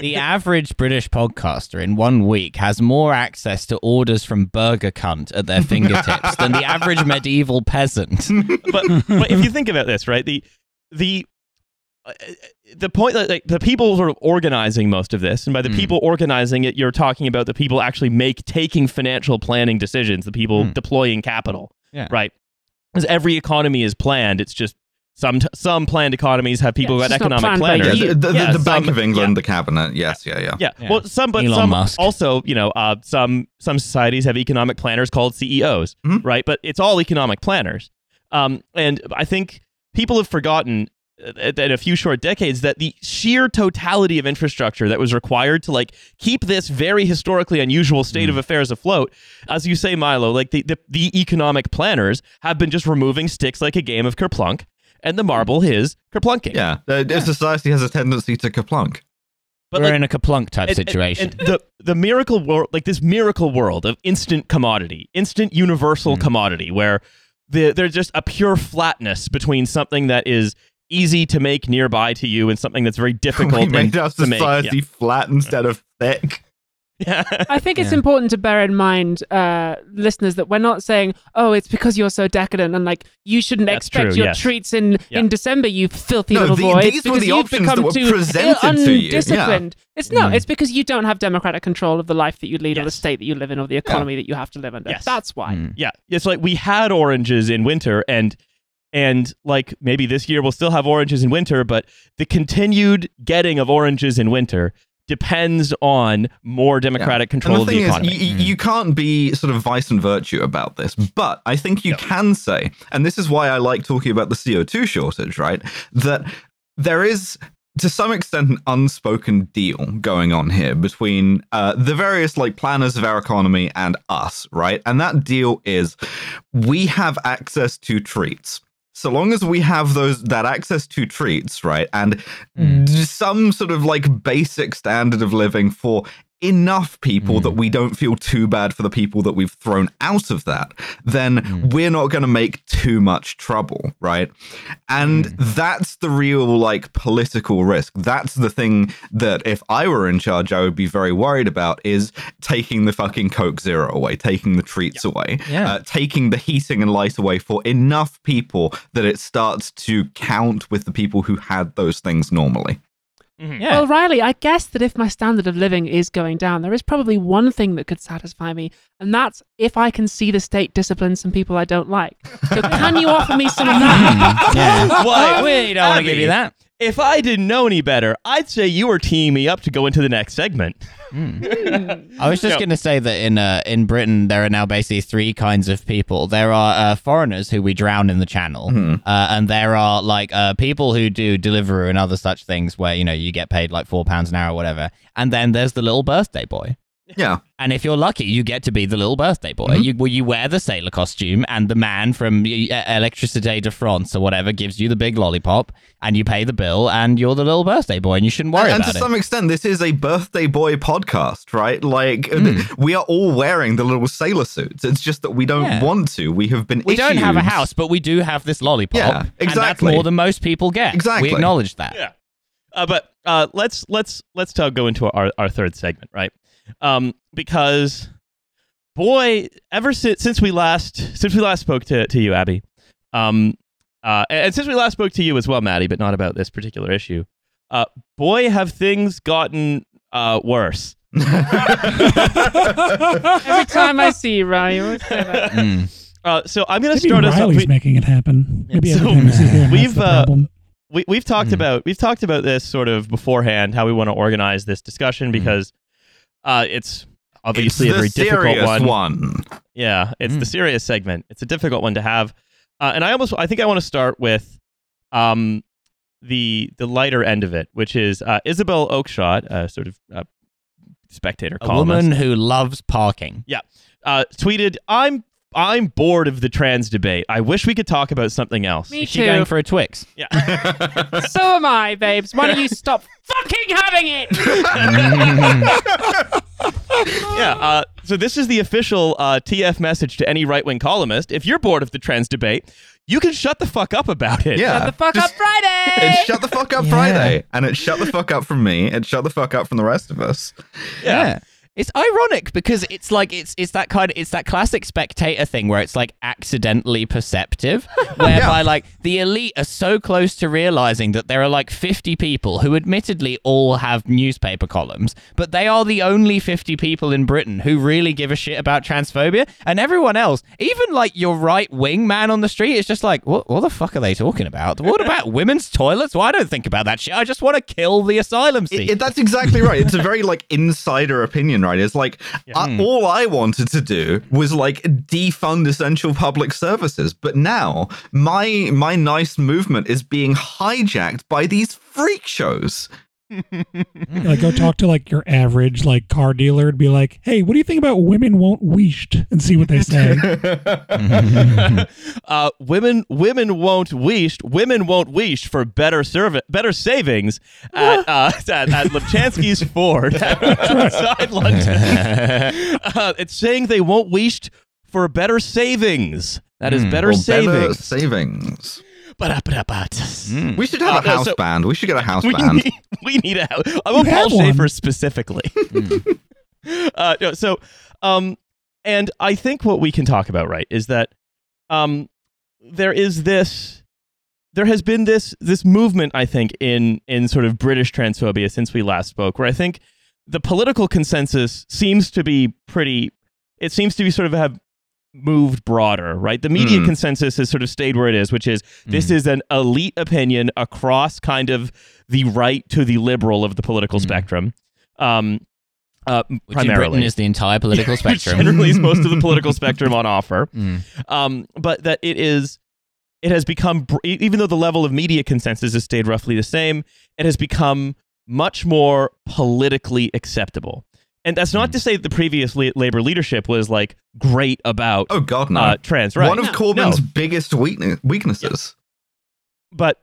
The average British podcaster in one week has more access to orders from Burger Cunt at their fingertips than the average medieval peasant. but, but if you think about this, right, the the uh, the point that like, the people sort of organizing most of this, and by the Mm. people organizing it, you're talking about the people actually make taking financial planning decisions, the people Mm. deploying capital, Yeah. right? Because every economy is planned. It's just some some planned economies have people Yeah, who it's got just not economic planners. Yeah, the, the, Yeah, the Bank some- of England, the cabinet. Yes, yeah, yeah. Yeah. Yeah. Well, some, but Elon some Musk. also, you know, uh, some some societies have economic planners called CEOs, Mhm. right? But it's all economic planners. Um, and I think people have forgotten uh, in a few short decades that the sheer totality of infrastructure that was required to like keep this very historically unusual state of affairs afloat, as you say, Milo, like the, the the economic planners have been just removing sticks like a game of kerplunk, and the marble is kerplunking. Yeah, uh, society has a tendency to kerplunk. but We're like, in a kaplunk type and- and- situation. And, the the miracle world, like this miracle world of instant commodity, instant universal Mm. commodity, where the, there's just a pure flatness between something that is easy to make nearby to you and something that's very difficult we and- made our to make. society flat instead of thick. Yeah. I think it's Yeah. important to bear in mind, uh, listeners, that we're not saying, "Oh, it's because you're so decadent," and like you shouldn't That's expect true, your yes. treats in Yeah. in December, you filthy No, little the- boys, these were because the you've options that become were too presented to you, yeah. undisciplined. It's no, Mm. it's because you don't have democratic control of the life that you lead, or the state that you live in, or the economy that you have to live under. Yes. That's why. Mm. Yeah, it's like we had oranges in winter, and and like maybe this year we'll still have oranges in winter, but the continued getting of oranges in winter depends on more democratic And control the of the thing is, economy. you, you- can't be sort of vice and virtue about this, but I think you can say, and this is why I like talking about the CO2 shortage, right? That there is to some extent an unspoken deal going on here between uh, the various like planners of our economy and us, right? And that deal is we have access to treats. So long as we have those that access to treats, right, and Mm. some sort of like basic standard of living for enough people Mm. that we don't feel too bad for the people that we've thrown out of that, then Mm. we're not going to make too much trouble, right? And Mm. that's the real like political risk. That's the thing that if I were in charge, I would be very worried about is taking the fucking Coke Zero away, taking the treats away, Yeah. uh, taking the heating and light away for enough people that it starts to count with the people who had those things normally. Mhm. Yeah. Well, Riley, I guess that if my standard of living is going down, there is probably one thing that could satisfy me, and that's if I can see the state discipline some people I don't like. So, can you offer me some of that? yeah. Why? we don't want to give you that. If I didn't know any better, I'd say you were teeing me up to go into the next segment. I was just No. going to say that in uh, in Britain there are now basically three kinds of people. There are uh, foreigners who we drown in the channel, uh, and there are like uh, people who do Deliveroo and other such things where you know you get paid like four pounds an hour or whatever. And then there's the little birthday boy. Yeah. And if you're lucky, you get to be the little birthday boy. You well, you wear the sailor costume, and the man from Electricité de France or whatever gives you the big lollipop, and you pay the bill, and you're the little birthday boy, and you shouldn't worry and about it. And to it. some extent, this is a birthday boy podcast, right? Like, th- we are all wearing the little sailor suits. It's just that we don't Yeah. want to. We have been We don't have a house, but we do have this lollipop. Yeah, And that's exactly. more than most people get. Exactly. We acknowledge that. Yeah. Uh, but uh, let's let's let's go into our, our third segment, right? Um, because boy, ever since since we last since we last spoke to, to you, Abby, um, uh, and, and since we last spoke to you as well, Maddie, but not about this particular issue. Uh, boy, have things gotten uh, worse. Every time I see you, Riley, you always say that. Mm. Uh, so I'm gonna Maybe start us off. Riley's We, making it happen. Maybe every So time you see we've, that's the uh, we we've talked Mm. about we've talked about this sort of beforehand how we want to organize this discussion because uh, it's obviously it's a very difficult one. one. Yeah, it's the Mm. serious segment. It's a difficult one to have, uh, and I almost I think I want to start with um the the lighter end of it, which is uh, Isabel Oakeshott, a sort of uh, spectator A columnist, woman who loves parking. Yeah. Uh, tweeted, "I'm I'm bored of the trans debate. I wish we could talk about something else." Me Is she too. going for a Twix? Yeah. so am I, babes. Why don't you stop fucking having it? yeah. Uh, so this is the official uh, TF message to any right wing columnist. If you're bored of the trans debate, you can shut the fuck up about it. Yeah. Shut the fuck Just- up, Friday. It's shut the fuck up Yeah. Friday, and it's shut the fuck up from me. It's shut the fuck up from the rest of us. Yeah. It's ironic because it's like it's it's that kind of it's that classic spectator thing where it's like accidentally perceptive, whereby like the elite are so close to realizing that there are like 50 people who admittedly all have newspaper columns, but they are the only 50 people in Britain who really give a shit about transphobia, and everyone else, even like your right wing man on the street, is just like, what what the fuck are they talking about? What about women's toilets? Well, I don't think about that shit. I just want to kill the asylum It- seeker. it- that's exactly right. It's a very like insider opinion, right? It's like uh, all I wanted to do was like defund essential public services, but now my my nice movement is being hijacked by these freak shows. Like go talk to like your average like car dealer and be like, "Hey, what do you think about women won't weeshed?" and see what they say. uh, women women won't weesh. Women won't weesh for better serv- better savings at uh, at, at Lubchansky's Ford outside London. uh, it's saying they won't weesh for better savings. That is Hmm. better Or savings. savings. Mm. We should have a house so- band. We should get a house we band. need, we need a house. I want Paul have one. Shaffer specifically. uh, no, so, um, and I think what we can talk about, right, is that um, there is this, there has been this this movement, I think, in in sort of British transphobia since we last spoke, where I think the political consensus seems to be pretty. It seems to be sort of have moved broader, right? The media Hmm. consensus has sort of stayed where it is, which is this is an elite opinion across kind of the right to the liberal of the political Mm. spectrum. Um, uh, Which in. Britain is the entire political spectrum. generally is most of the political spectrum on offer. Mm. Um, but that it is, it has become, even though the level of media consensus has stayed roughly the same, it has become much more politically acceptable. And that's not to say that the previous la- labor leadership was like great about Oh God, no! uh, trans, right? One of No, Corbyn's no. biggest weakne- weaknesses. but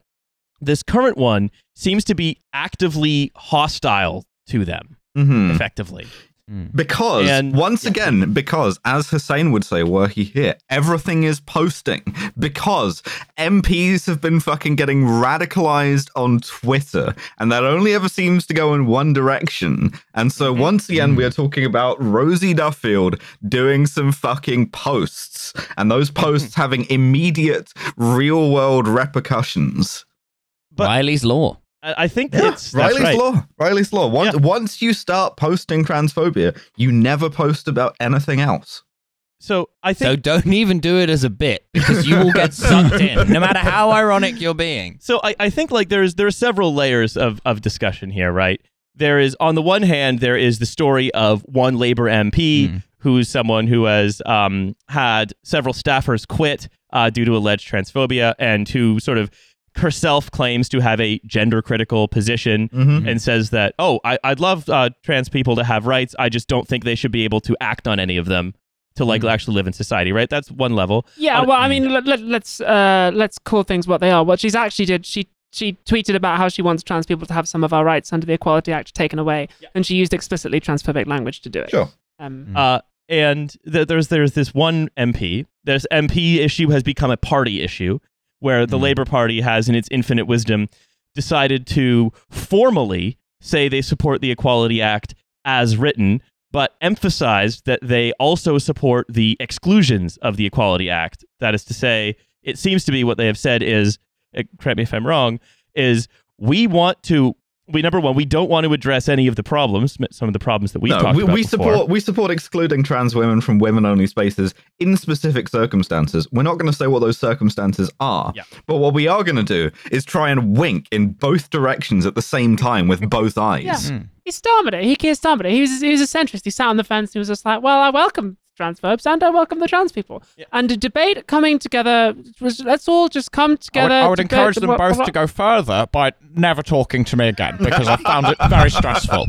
this current one seems to be actively hostile to them. Mhm. effectively. Mm. Because And- once again, because as Hussein would say, were he here, everything is posting. Because MPs have been fucking getting radicalized on Twitter, and that only ever seems to go in one direction. And so mm-hmm. once again, we are mm-hmm. talking about Rosie Duffield doing some fucking posts, and those mm-hmm. posts having immediate real world repercussions. But- Riley's law. I I think it's that's Riley's right. law. Riley's law. Once Yeah. once you start posting transphobia, you never post about anything else. So I think So don't even do it as a bit because you will get sucked in, no matter how ironic you're being. So I, I think like there's there are several layers of, of discussion here, right? There is on the one hand there is the story of one Labor MP Mm. who's someone who has um, had several staffers quit uh, due to alleged transphobia and who sort of herself claims to have a gender critical position Mhm. and says that oh I, I'd love uh, trans people to have rights I just don't think they should be able to act on any of them to like actually live in society right that's one level Yeah, On- well, I mean, let, let, let's uh, let's call things what they are. What she's actually did, she she tweeted about how she wants trans people to have some of our rights under the Equality Act taken away, and she used explicitly transphobic language to do it. Sure. Um, Uh, and th- there's there's this one MP. This MP issue has become a party issue, where the Mhm. Labour Party has, in its infinite wisdom, decided to formally say they support the Equality Act as written, but emphasized that they also support the exclusions of the Equality Act. That is to say, it seems to be what they have said is, uh, correct me if I'm wrong, is we want to. We number one, we don't want to address any of the problems, some of the problems that we've no, talked we, about we before. support we support excluding trans women from women only spaces in specific circumstances. We're not going to say what those circumstances are, Yeah. but what we are going to do is try and wink in both directions at the same time with both eyes. Yeah. he started it. He Keir started it. He was he was a centrist. He sat on the fence. He was just like, well, I welcome transphobes and I welcome the trans people. Yeah. And a debate coming together was let's all just come together. I would, I would encourage the- them both to go further by never talking to me again because I found it very stressful.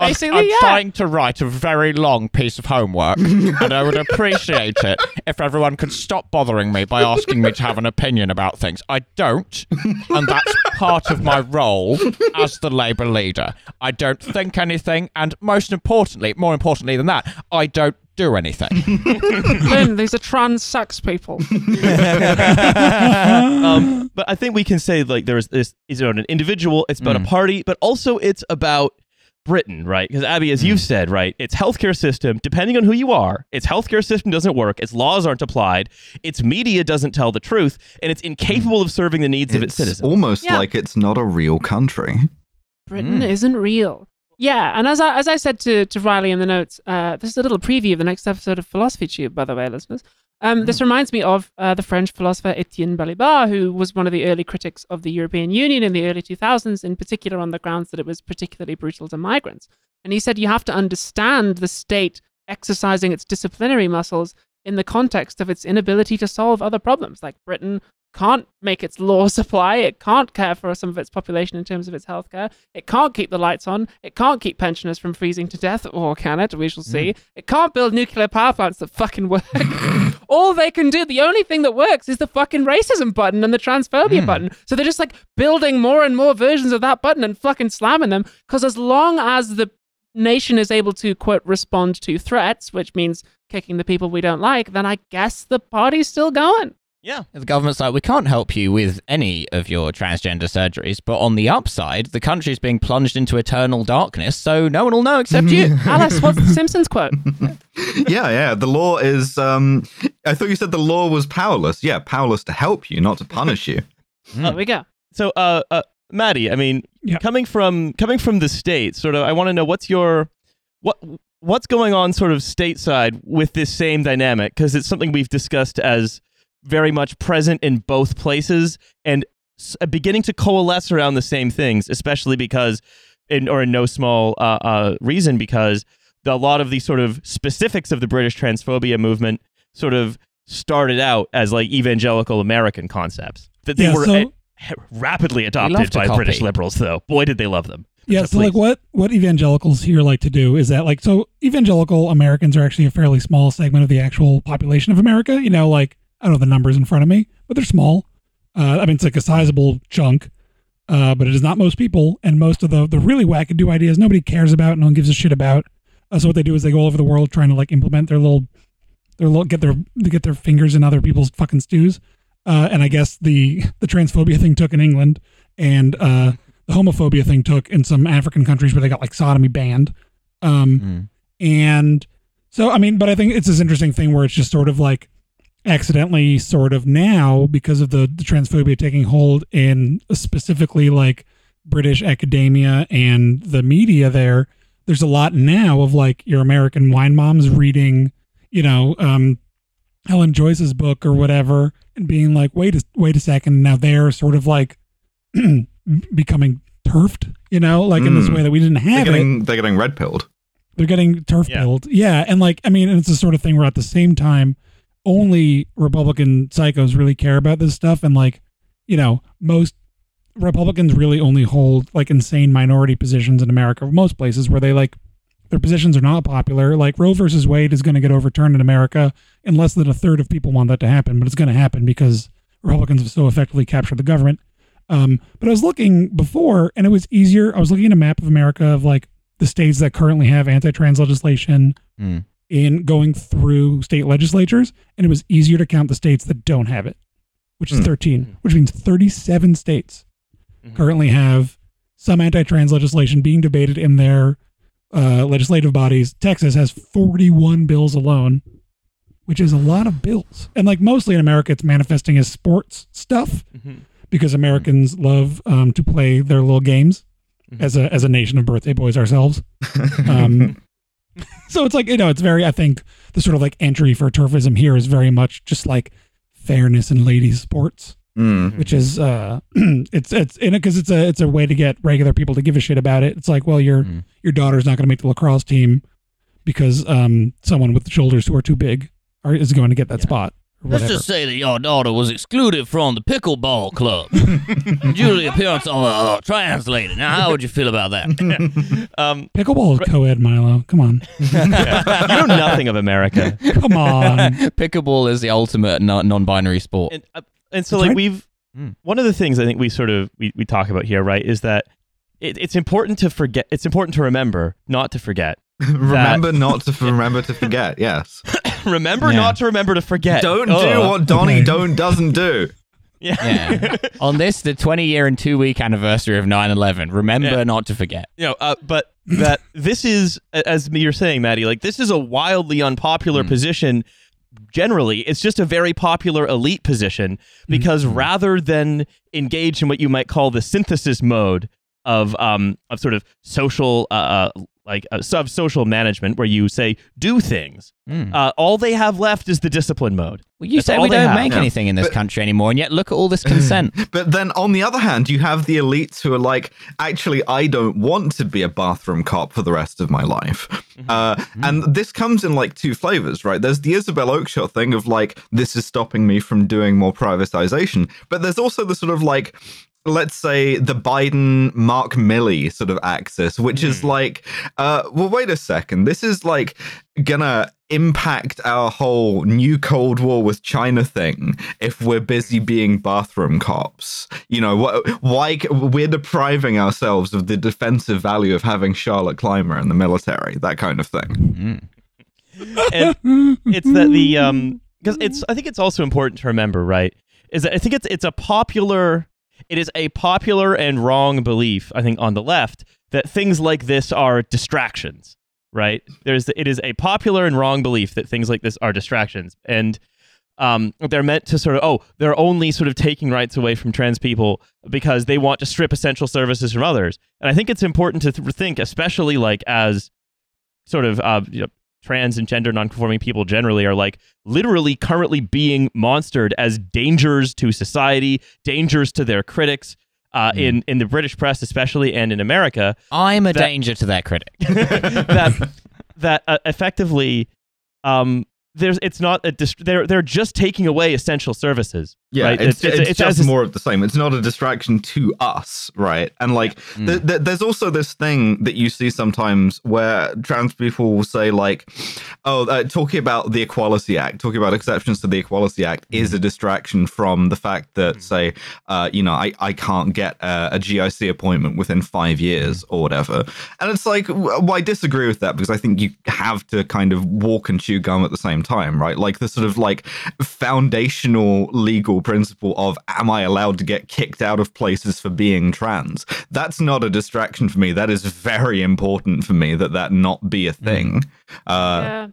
I'm, I'm yeah. trying to write a very long piece of homework, and I would appreciate it if everyone could stop bothering me by asking me to have an opinion about things. I don't, and that's part of my role as the Labour leader. I don't think anything, and most importantly, more importantly than that, I don't do anything. Lynn, these are trans sex people. um, but I think we can say like there's this is about an individual, it's about a Mm. party, but also it's about Britain, right? Because Abby, as you've said, right, its healthcare system, depending on who you are, its healthcare system doesn't work, its laws aren't applied, its media doesn't tell the truth, and it's incapable of serving the needs of its It's citizens. almost Yeah. like it's not a real country. Britain Mm. isn't real. Yeah, and as I as I said to, to Riley in the notes, uh, this is a little preview of the next episode of Philosophy Tube, by the way, listeners. Um, This reminds me of uh, the French philosopher Etienne Balibar, who was one of the early critics of the European Union in the early 2000s, in particular on the grounds that it was particularly brutal to migrants. And he said you have to understand the state exercising its disciplinary muscles in the context of its inability to solve other problems, like Britain can't make its law supply, it can't care for some of its population in terms of its healthcare, it can't keep the lights on, it can't keep pensioners from freezing to death, or can it? We shall see. Hmm. It can't build nuclear power plants that fucking work. All they can do, the only thing that works is the fucking racism button and the transphobia hmm. button. So they're just like building more and more versions of that button and fucking slamming them. Because as long as the nation is able to quote respond to threats, which means kicking the people we don't like, then I guess the party's still going. yeah. The government's like, we can't help you with any of your transgender surgeries, but on the upside, the country's being plunged into eternal darkness, so no one will know except you. Alice, what's the Simpsons quote? yeah, yeah. The law is. Um, I thought you said the law was powerless. Yeah, powerless to help you, not to punish you. There we go. So, uh, uh, Maddie, I mean, Yeah. coming from coming from the states, sort of, I want to know what's your what what's going on, sort of stateside with this same dynamic, because it's something we've discussed as very much present in both places and uh, beginning to coalesce around the same things, especially because, in or in no small uh, uh, reason, because the, a lot of the sort of specifics of the British transphobia movement sort of started out as like evangelical American concepts that they Yeah, were so- rapidly adopted by copy. British liberals, though. Boy, did they love them. Yeah, so please. like what what evangelicals here like to do is that like so evangelical Americans are actually a fairly small segment of the actual population of America. You know, like I don't know the numbers in front of me, but they're small. Uh, I mean, it's like a sizable chunk. uh, but it is not most people. And most of the the really wackadoo ideas nobody cares about, no one gives a shit about. Uh, so what they do is they go all over the world trying to like implement their little their little get their get their fingers in other people's fucking stews. Uh, and I guess the the transphobia thing took in England, and uh, the homophobia thing took in some African countries where they got like sodomy banned. Um, Mm. and so, I mean, but I think it's this interesting thing where it's just sort of like accidentally, sort of now, because of the, the transphobia taking hold in specifically like British academia and the media there, there's a lot now of like your American wine moms reading, you know, um, Helen Joyce's book or whatever, and being like, wait a wait a second, now they're sort of like becoming turfed, you know, like in this Mm. way that we didn't They're have it they're getting red pilled. they're getting turf Yeah. pilled. Yeah, and like I mean, it's the sort of thing where at the same time, only Republican psychos really care about this stuff, and like you know, most Republicans really only hold like insane minority positions in America. Most places where they like their positions are not popular. Like Roe versus Wade is going to get overturned in America, and less than a third of people want that to happen, but it's going to happen because Republicans have so effectively captured the government. Um, but I was looking before, and it was easier. I was looking at a map of America of like the states that currently have anti-trans legislation Mm. in going through state legislatures, and it was easier to count the states that don't have it, which is Hmm. 13, which means 37 states Mhm. currently have some anti-trans legislation being debated in their uh, legislative bodies. Texas has 41 bills alone, which is a lot of bills. And like mostly in America, it's manifesting as sports stuff Mhm. because Americans love um, to play their little games Mhm. as a as a nation of birthday boys ourselves. Um, so it's like you know, it's very. I think the sort of like entry for turfism here is very much just like fairness in ladies sports, Mm. which is uh, it's it's in it because it's a it's a way to get regular people to give a shit about it. It's like, well, your Mm. your daughter's not going to make the lacrosse team because um someone with the shoulders who are too big are, is going to get that Yeah. spot. Or Let's just say that your daughter was excluded from the pickleball club due to the appearance of a uh, translator. Now, how would you feel about that? Um, Pickleball is co-ed, Milo. Come on, you know nothing of America. come on. Pickleball is the ultimate no- non-binary sport. and uh, and so like we've Mm. one of the things I think we sort of we, we talk about here, right, is that it, it's important to forget. It's important to remember, not to forget. remember not to remember to forget. Yes. remember Yeah. not to remember to forget. Don't do Oh. what Donnie Okay. don't doesn't do. Yeah. Yeah. On this, the 20 year and two week anniversary of 9 11, remember Yeah. not to forget. you know, uh, but that this is, as you're saying, Maddie, like this is a wildly unpopular Mm. position. Generally, it's just a very popular elite position because mm-hmm. rather than engage in what you might call the synthesis mode of um of sort of social uh, uh like uh, sub social management, where you say do things, Mm. uh, all they have left is the discipline mode. Well, you That's say we don't have. make Yeah. anything in this But- country anymore, and yet look at all this consent. But then on the other hand, you have the elites who are like, actually, I don't want to be a bathroom cop for the rest of my life. Uh, and this comes in like two flavors, right? There's the Isabel Oakeshott thing of like, this is stopping me from doing more privatization. But there's also the sort of like, let's say the Biden Mark Milley sort of axis, which is like, uh, well, wait a second. This is like gonna impact our whole new Cold War with China thing if we're busy being bathroom cops. You know, what? Why we're depriving ourselves of the defensive value of having Charlotte Clymer in the military, that kind of thing. Mm. it's that the um because it's I think it's also important to remember, right? Is that I think it's it's a popular it is a popular and wrong belief, I think, on the left that things like this are distractions, right? There's it is a popular and wrong belief that things like this are distractions. And um, they're meant to sort of oh they're only sort of taking rights away from trans people because they want to strip essential services from others and i think it's important to th- think especially like as sort of uh, you know, trans and gender nonconforming people generally are like literally currently being monstered as dangers to society, dangers to their critics. Uh, in in the British press, especially, and in America, I'm a That- danger to that critic. that that uh, effectively, um, there's it's not a dist- they're they're just taking away essential services, Yeah, right? it's, It's- it's, it's- just more of the same. It's not a distraction to us, right? And like, th- th- there's also this thing that you see sometimes where trans people will say, like, "Oh, uh, talking about the Equality Act, talking about exceptions to the Equality Act is a distraction from the fact that, say, uh, you know, I, I can't get a, a GIC appointment within five years or whatever." And it's like, well, I disagree with that because I think you have to kind of walk and chew gum at the same time, right? Like the sort of like foundational legal principle of am I allowed to get kicked out of places for being trans? That's not a distraction for me. That is very important for me that that not be a thing. Uh, yeah.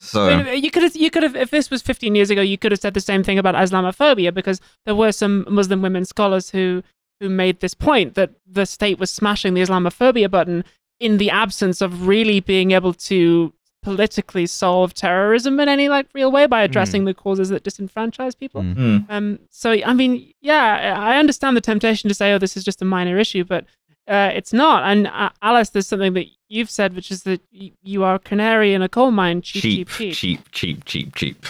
So I mean, you could have, you could have, if this was 15 years ago, you could have said the same thing about Islamophobia because there were some Muslim women scholars who who made this point that the state was smashing the Islamophobia button in the absence of really being able to politically solve terrorism in any like real way by addressing the causes that disenfranchise people. Mm. Hmm. Um, so I mean, yeah, I understand the temptation to say, "Oh, this is just a minor issue," but uh, it's not. And uh, Alice, there's something that you've said, which is that y- you are a canary in a coal mine, cheap, cheap, cheap, cheap. cheap, cheap, cheap, cheap.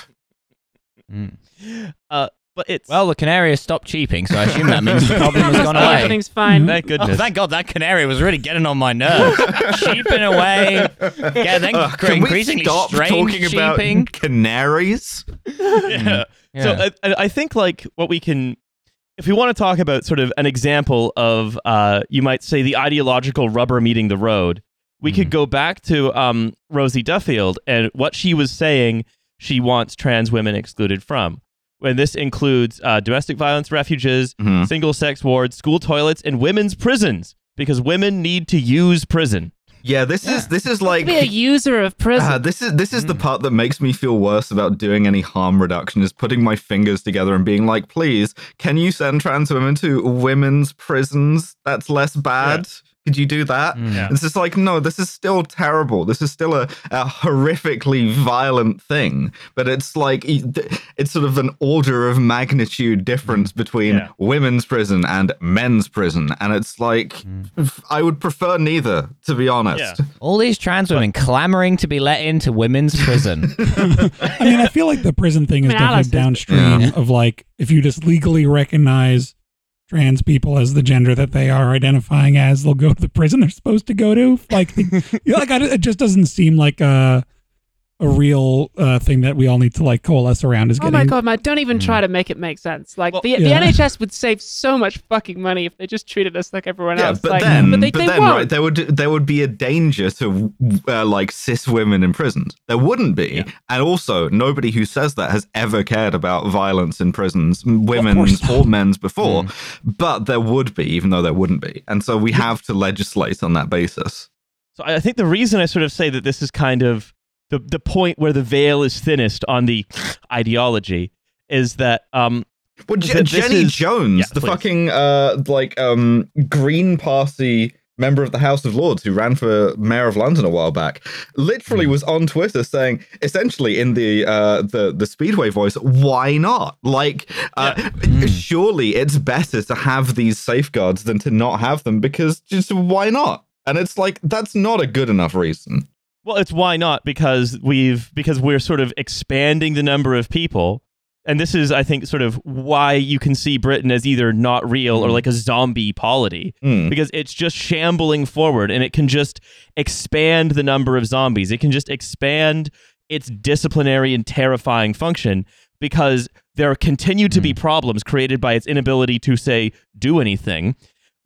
Mm. Uh, but it's Well, the canary has stopped cheeping, so I assume that means the problem has gone away. Everything's fine. thank Oh, goodness. thank God, that canary was really getting on my nerves. cheeping away. Yeah, then Uh, can we stop strange talking about cheeping. canaries? yeah. So Yeah. I, I I think like what we can, if we want to talk about sort of an example of, uh, you might say the ideological rubber meeting the road, we could go back to um, Rosie Duffield and what she was saying she wants trans women excluded from. When this includes uh, domestic violence refuges, Mhm. single sex wards, school toilets, and women's prisons, because women need to use prison. Yeah, this is this is like be a user of prison. Uh, this is this is Hmm. the part that makes me feel worse about doing any harm reduction is putting my fingers together and being like, please, can you send trans women to women's prisons? That's less bad. Could you do that? Mm. Yeah. It's just like, no, this is still terrible. This is still a, a horrifically violent thing. But it's like, it's sort of an order of magnitude difference mm. between Yeah. women's prison and men's prison. And it's like, mm. I would prefer neither, to be honest. Yeah. All these trans women clamoring to be let into women's prison. I mean, I feel like the prison thing is I mean, definitely is- downstream Yeah. of like if you just legally recognize trans people as the gender that they are identifying as, they'll go to the prison they're supposed to go to. Like, you know, like I, it just doesn't seem like a a real uh, thing that we all need to like coalesce around. Is Oh getting my god, man! Don't even try to make it make sense. Like Well, the, yeah. the NHS would save so much fucking money if they just treated us like everyone Yeah, else. but like, then, but they, they then, won't. right, there would there would be a danger to uh, like cis women in prisons. There wouldn't be, and also nobody who says that has ever cared about violence in prisons, m- women's or men's before. Mm. But there would be, even though there wouldn't be, and so we have to legislate on that basis. So I I think the reason I sort of say that this is kind of the the point where the veil is thinnest on the ideology is that um Well, Je- Th- this Jenny is- Jones, Yeah, the please. fucking uh like um Green Party member of the House of Lords who ran for mayor of London a while back, Hmm. literally was on Twitter saying essentially in the uh the the Speedway voice, why not? Like uh Hmm. surely it's better to have these safeguards than to not have them because just why not? And it's like that's not a good enough reason. Well it's why not? Because we've because we're sort of expanding the number of people. And this is I think sort of why you can see Britain as either not real or like a zombie polity. Hmm. because it's just shambling forward and it can just expand the number of zombies. It can just expand its disciplinary and terrifying function because there continue to be problems created by its inability to say do anything,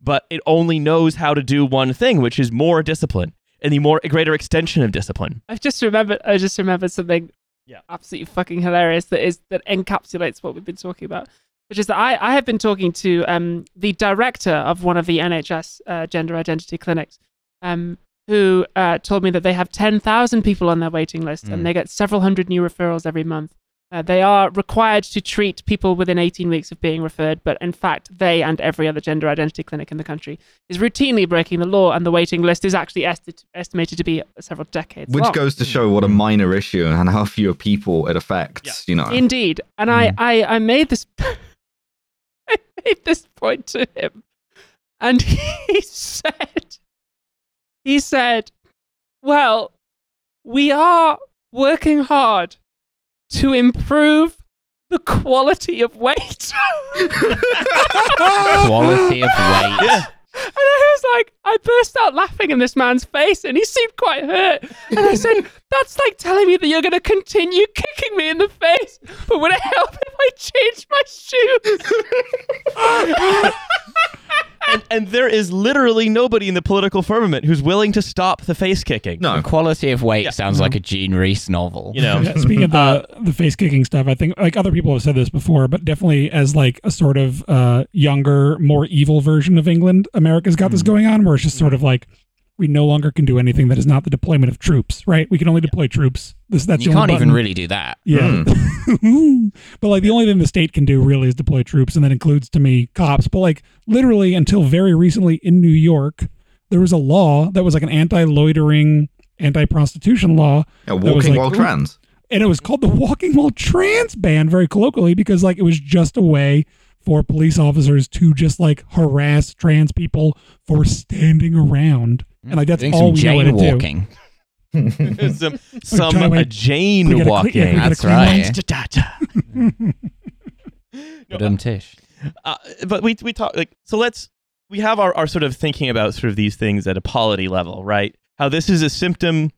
but it only knows how to do one thing, which is more discipline and the more greater extension of discipline. I've just remembered. I just remembered something. Yeah. Absolutely fucking hilarious. That is that encapsulates what we've been talking about. Which is that I, I have been talking to um the director of one of the NHS uh, gender identity clinics, um who uh, told me that they have ten thousand people on their waiting list Mm. and they get several hundred new referrals every month. Uh, they are required to treat people within 18 weeks of being referred, but in fact, they and every other gender identity clinic in the country is routinely breaking the law, and the waiting list is actually esti- estimated to be several decades Which long. goes to show what a minor issue and how few people it affects, you know. Indeed, and I, I, I made this, I made this point to him, and he said, he said, "Well, we are working hard to improve the quality of weight. Quality of weight. Yeah. And I was like, I burst out laughing in this man's face, and he seemed quite hurt. And I said, That's like telling me that you're going to continue kicking me in the face, but would it help if I changed my shoes? and, and there is literally nobody in the political firmament who's willing to stop the face kicking. No. Quality of weight sounds like a Jean Rhys novel. You know, Yeah, speaking of the the face kicking stuff, I think like other people have said this before, but definitely as like a sort of uh, younger, more evil version of England, America's got this going on, where it's just sort of like we no longer can do anything that is not the deployment of troops, right? We can only deploy troops. This that's you the only can't even really do that. Yeah. Hmm. but like the only thing the state can do really is deploy troops, and that includes to me cops. But like literally until very recently in New York, there was a law that was like an anti-loitering, anti-prostitution law, Yeah, walking like- while trans. and it was called the Walking While Trans ban, very colloquially, because like it was just a way for police officers to just like harass trans people for standing around, and like that's Doing all some we know how to Jane do. walking. some, some trying to uh, Jane we gotta cle- walking. yeah, we gotta That's clean right. lines. But um, Tish. uh, but we we talk like so let's we have our, our sort of thinking about sort of these things at a polity level right how this is a symptom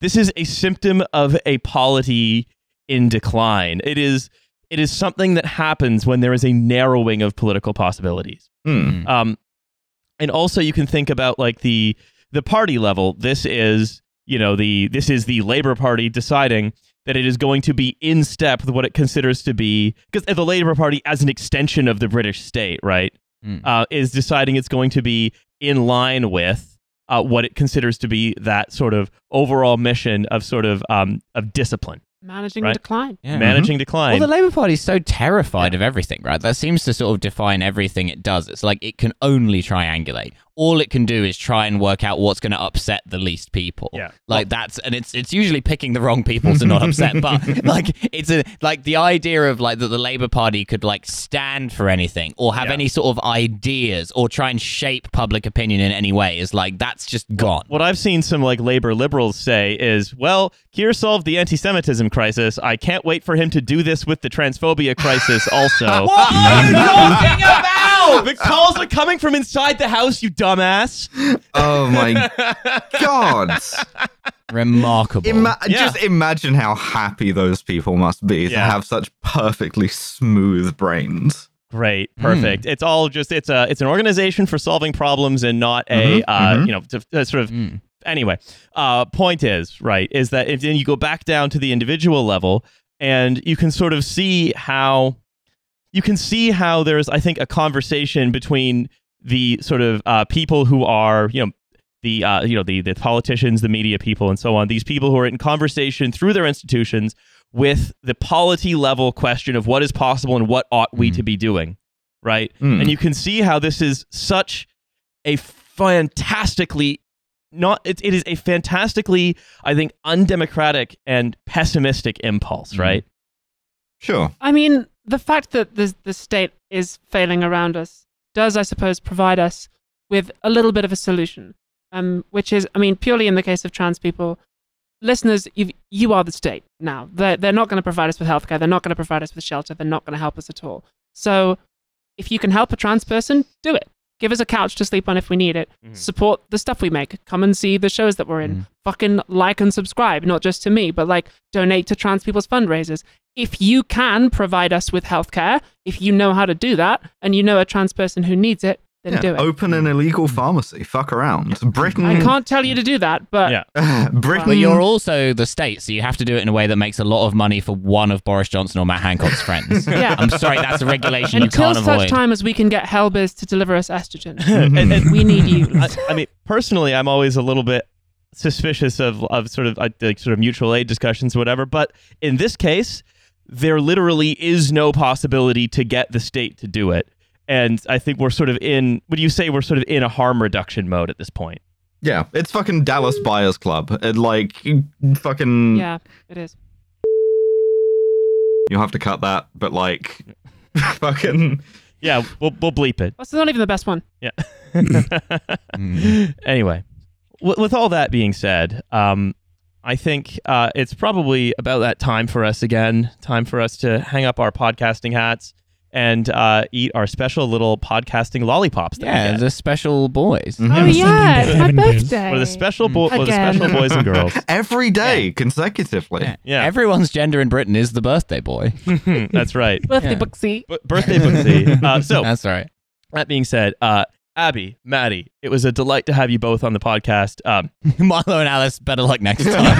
this is a symptom of a polity in decline it is it is something that happens when there is a narrowing of political possibilities Hmm. um and also you can think about like the the party level this is you know the this is the labor party deciding that it is going to be in step with what it considers to be because the labor party as an extension of the british state right Mm. uh, is deciding it's going to be in line with uh, what it considers to be that sort of overall mission of sort of um, of discipline Managing Right. decline. Yeah. Mm-hmm. managing Well, decline Well, the Labour Party is so terrified of everything, right? That seems to sort of define everything it does. It's like it can only triangulate. All it can do is try and work out what's going to upset the least people. Yeah. like that's and it's it's usually picking the wrong people to not upset. But like it's a like the idea of like that the Labour Party could like stand for anything or have Yeah. any sort of ideas or try and shape public opinion in any way is like that's just gone. What I've seen some like labor liberals say is, well, Keir solved the anti-Semitism crisis. I can't wait for him to do this with the transphobia crisis also. what are you talking about? The calls are coming from inside the house, you dumbass. Oh my god! Remarkable. Ima- Yeah. Just imagine how happy those people must be to Yeah. have such perfectly smooth brains. Great, perfect. It's all just it's a it's an organization for solving problems and not a Mhm, uh, mhm. you know to, to sort of Mm. anyway. Uh, point is right is that if then you go back down to the individual level and you can sort of see how you can see how there's I think a conversation between the sort of uh, people who are you know the uh, you know the the politicians, the media people, and so on. These people who are in conversation through their institutions with the polity level question of what is possible and what ought we Mm. to be doing, right? Mm. And you can see how this is such a fantastically not it, it is a fantastically I think undemocratic and pessimistic impulse, Mm. right? Sure. I mean, the fact that the, the state is failing around us does, I suppose, provide us with a little bit of a solution, um, which is, I mean, purely in the case of trans people, listeners, you you are the state now. They're, they're not going to provide us with healthcare. They're not going to provide us with shelter. They're not going to help us at all. So if you can help a trans person, do it. Give us a couch to sleep on if we need it. Mhm. Support the stuff we make. Come and see the shows that we're in. Mhm. Fucking like and subscribe, not just to me, but like donate to trans people's fundraisers. If you can provide us with healthcare, if you know how to do that, and you know a trans person who needs it, then Yeah, do it. Open an illegal pharmacy. Fuck around. Britain. I can't tell you to do that, but Yeah. Britain. But you're also the state, so you have to do it in a way that makes a lot of money for one of Boris Johnson or Matt Hancock's friends. Yeah. I'm sorry, that's a regulation you until can't avoid. Until such time as we can get Helbiz to deliver us estrogen, and, and we need you. I, I mean, personally, I'm always a little bit suspicious of, of sort of uh, like sort of mutual aid discussions or whatever. But in this case, there literally is no possibility to get the state to do it. And I think we're sort of in. Would you say we're sort of in a harm reduction mode at this point? Yeah, it's fucking Dallas Buyers Club. It, like, fucking. yeah, it is. You'll have to cut that, but like, fucking. Yeah, we'll we'll bleep it. That's not even the best one. Yeah. Anyway, with, with all that being said, um, I think uh, it's probably about that time for us again. Time for us to hang up our podcasting hats and uh, eat our special little podcasting lollipops. That we Yeah, get. the special boys. Mhm. Oh Send yeah, it's my birthday. for the special bo- for the special boys and girls. Every day consecutively. Yeah. Yeah. Everyone's gender in Britain is the birthday boy. That's right. birthday Yeah. booksy. B- birthday booksy. Uh, so That's right. that being said, uh, Abby, Maddie, it was a delight to have you both on the podcast. Um, Milo and Alice, better luck next time.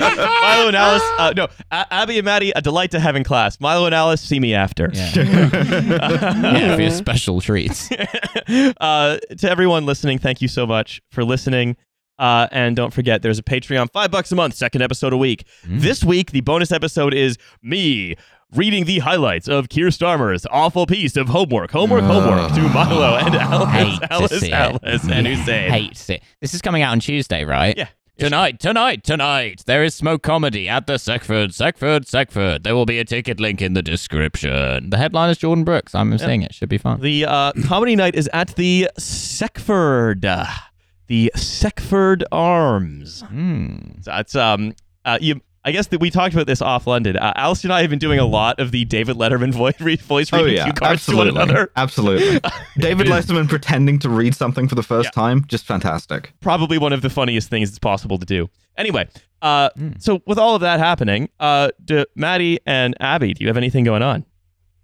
Milo and Alice, uh, no, A- Abby and Maddie, a delight to have in class. Milo and Alice, see me after. yeah. yeah, for your special treats. uh, to everyone listening, thank you so much for listening. Uh, and don't forget, there's a Patreon, five bucks a month, second episode a week. Mm. This week, the bonus episode is me reading the highlights of Keir Starmer's awful piece of homework, homework, homework to Milo and Alice, Hate to Alice, it. Alice, and Hussein. Hates it. This is coming out on Tuesday, right? Yeah. Tonight, tonight, tonight, there is smoke comedy at the Sekforde, Sekforde, Sekforde. There will be a ticket link in the description. The headline is Jordan Brookes. I'm seeing it. Should be fun. The uh, comedy night is at the Sekforde, uh, the Sekforde Arms. Hmm. So That's um, uh, you. I guess that we talked about this off London. Uh, Alice and I have been doing a lot of the David Letterman voice, re- voice oh, yeah. cue cards to one absolutely, another. absolutely. David Letterman pretending to read something for the first Yeah. time, just fantastic. Probably one of the funniest things it's possible to do. Anyway, uh, Mm. so with all of that happening, uh, do, Maddie and Abby, do you have anything going on?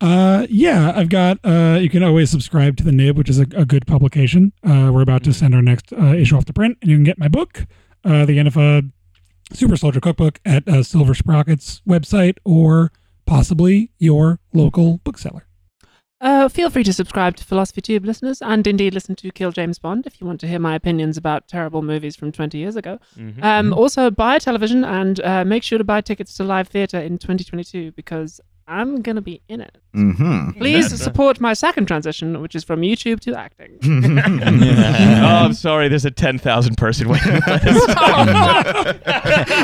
Uh, yeah, I've got. Uh, you can always subscribe to the Nib, which is a, a good publication. Uh, we're about to send our next uh, issue off to print, and you can get my book, uh, the Antifa Super Soldier Cookbook, at uh, Silver Sprockets website or possibly your local bookseller. Uh, feel free to subscribe to Philosophy Tube listeners, and indeed listen to Kill James Bond if you want to hear my opinions about terrible movies from 20 years ago. Mm-hmm. Um, also, buy a television and uh, make sure to buy tickets to live theatre in 2022 because I'm going to be in it. Mm-hmm. Please support my second transition, which is from YouTube to acting. oh, I'm sorry. There's a 10,000 person waiting list.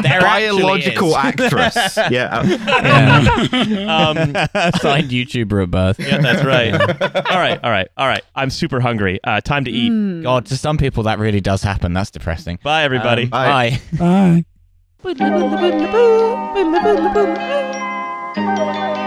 There Biological actually is. actress. Yeah. um, Signed YouTuber at birth. yeah, that's right. all right, all right, all right. I'm super hungry. Uh, time to eat. Mm. God, to some people that really does happen. That's depressing. Bye, everybody. Um, Bye. bye. Bye. Thank you.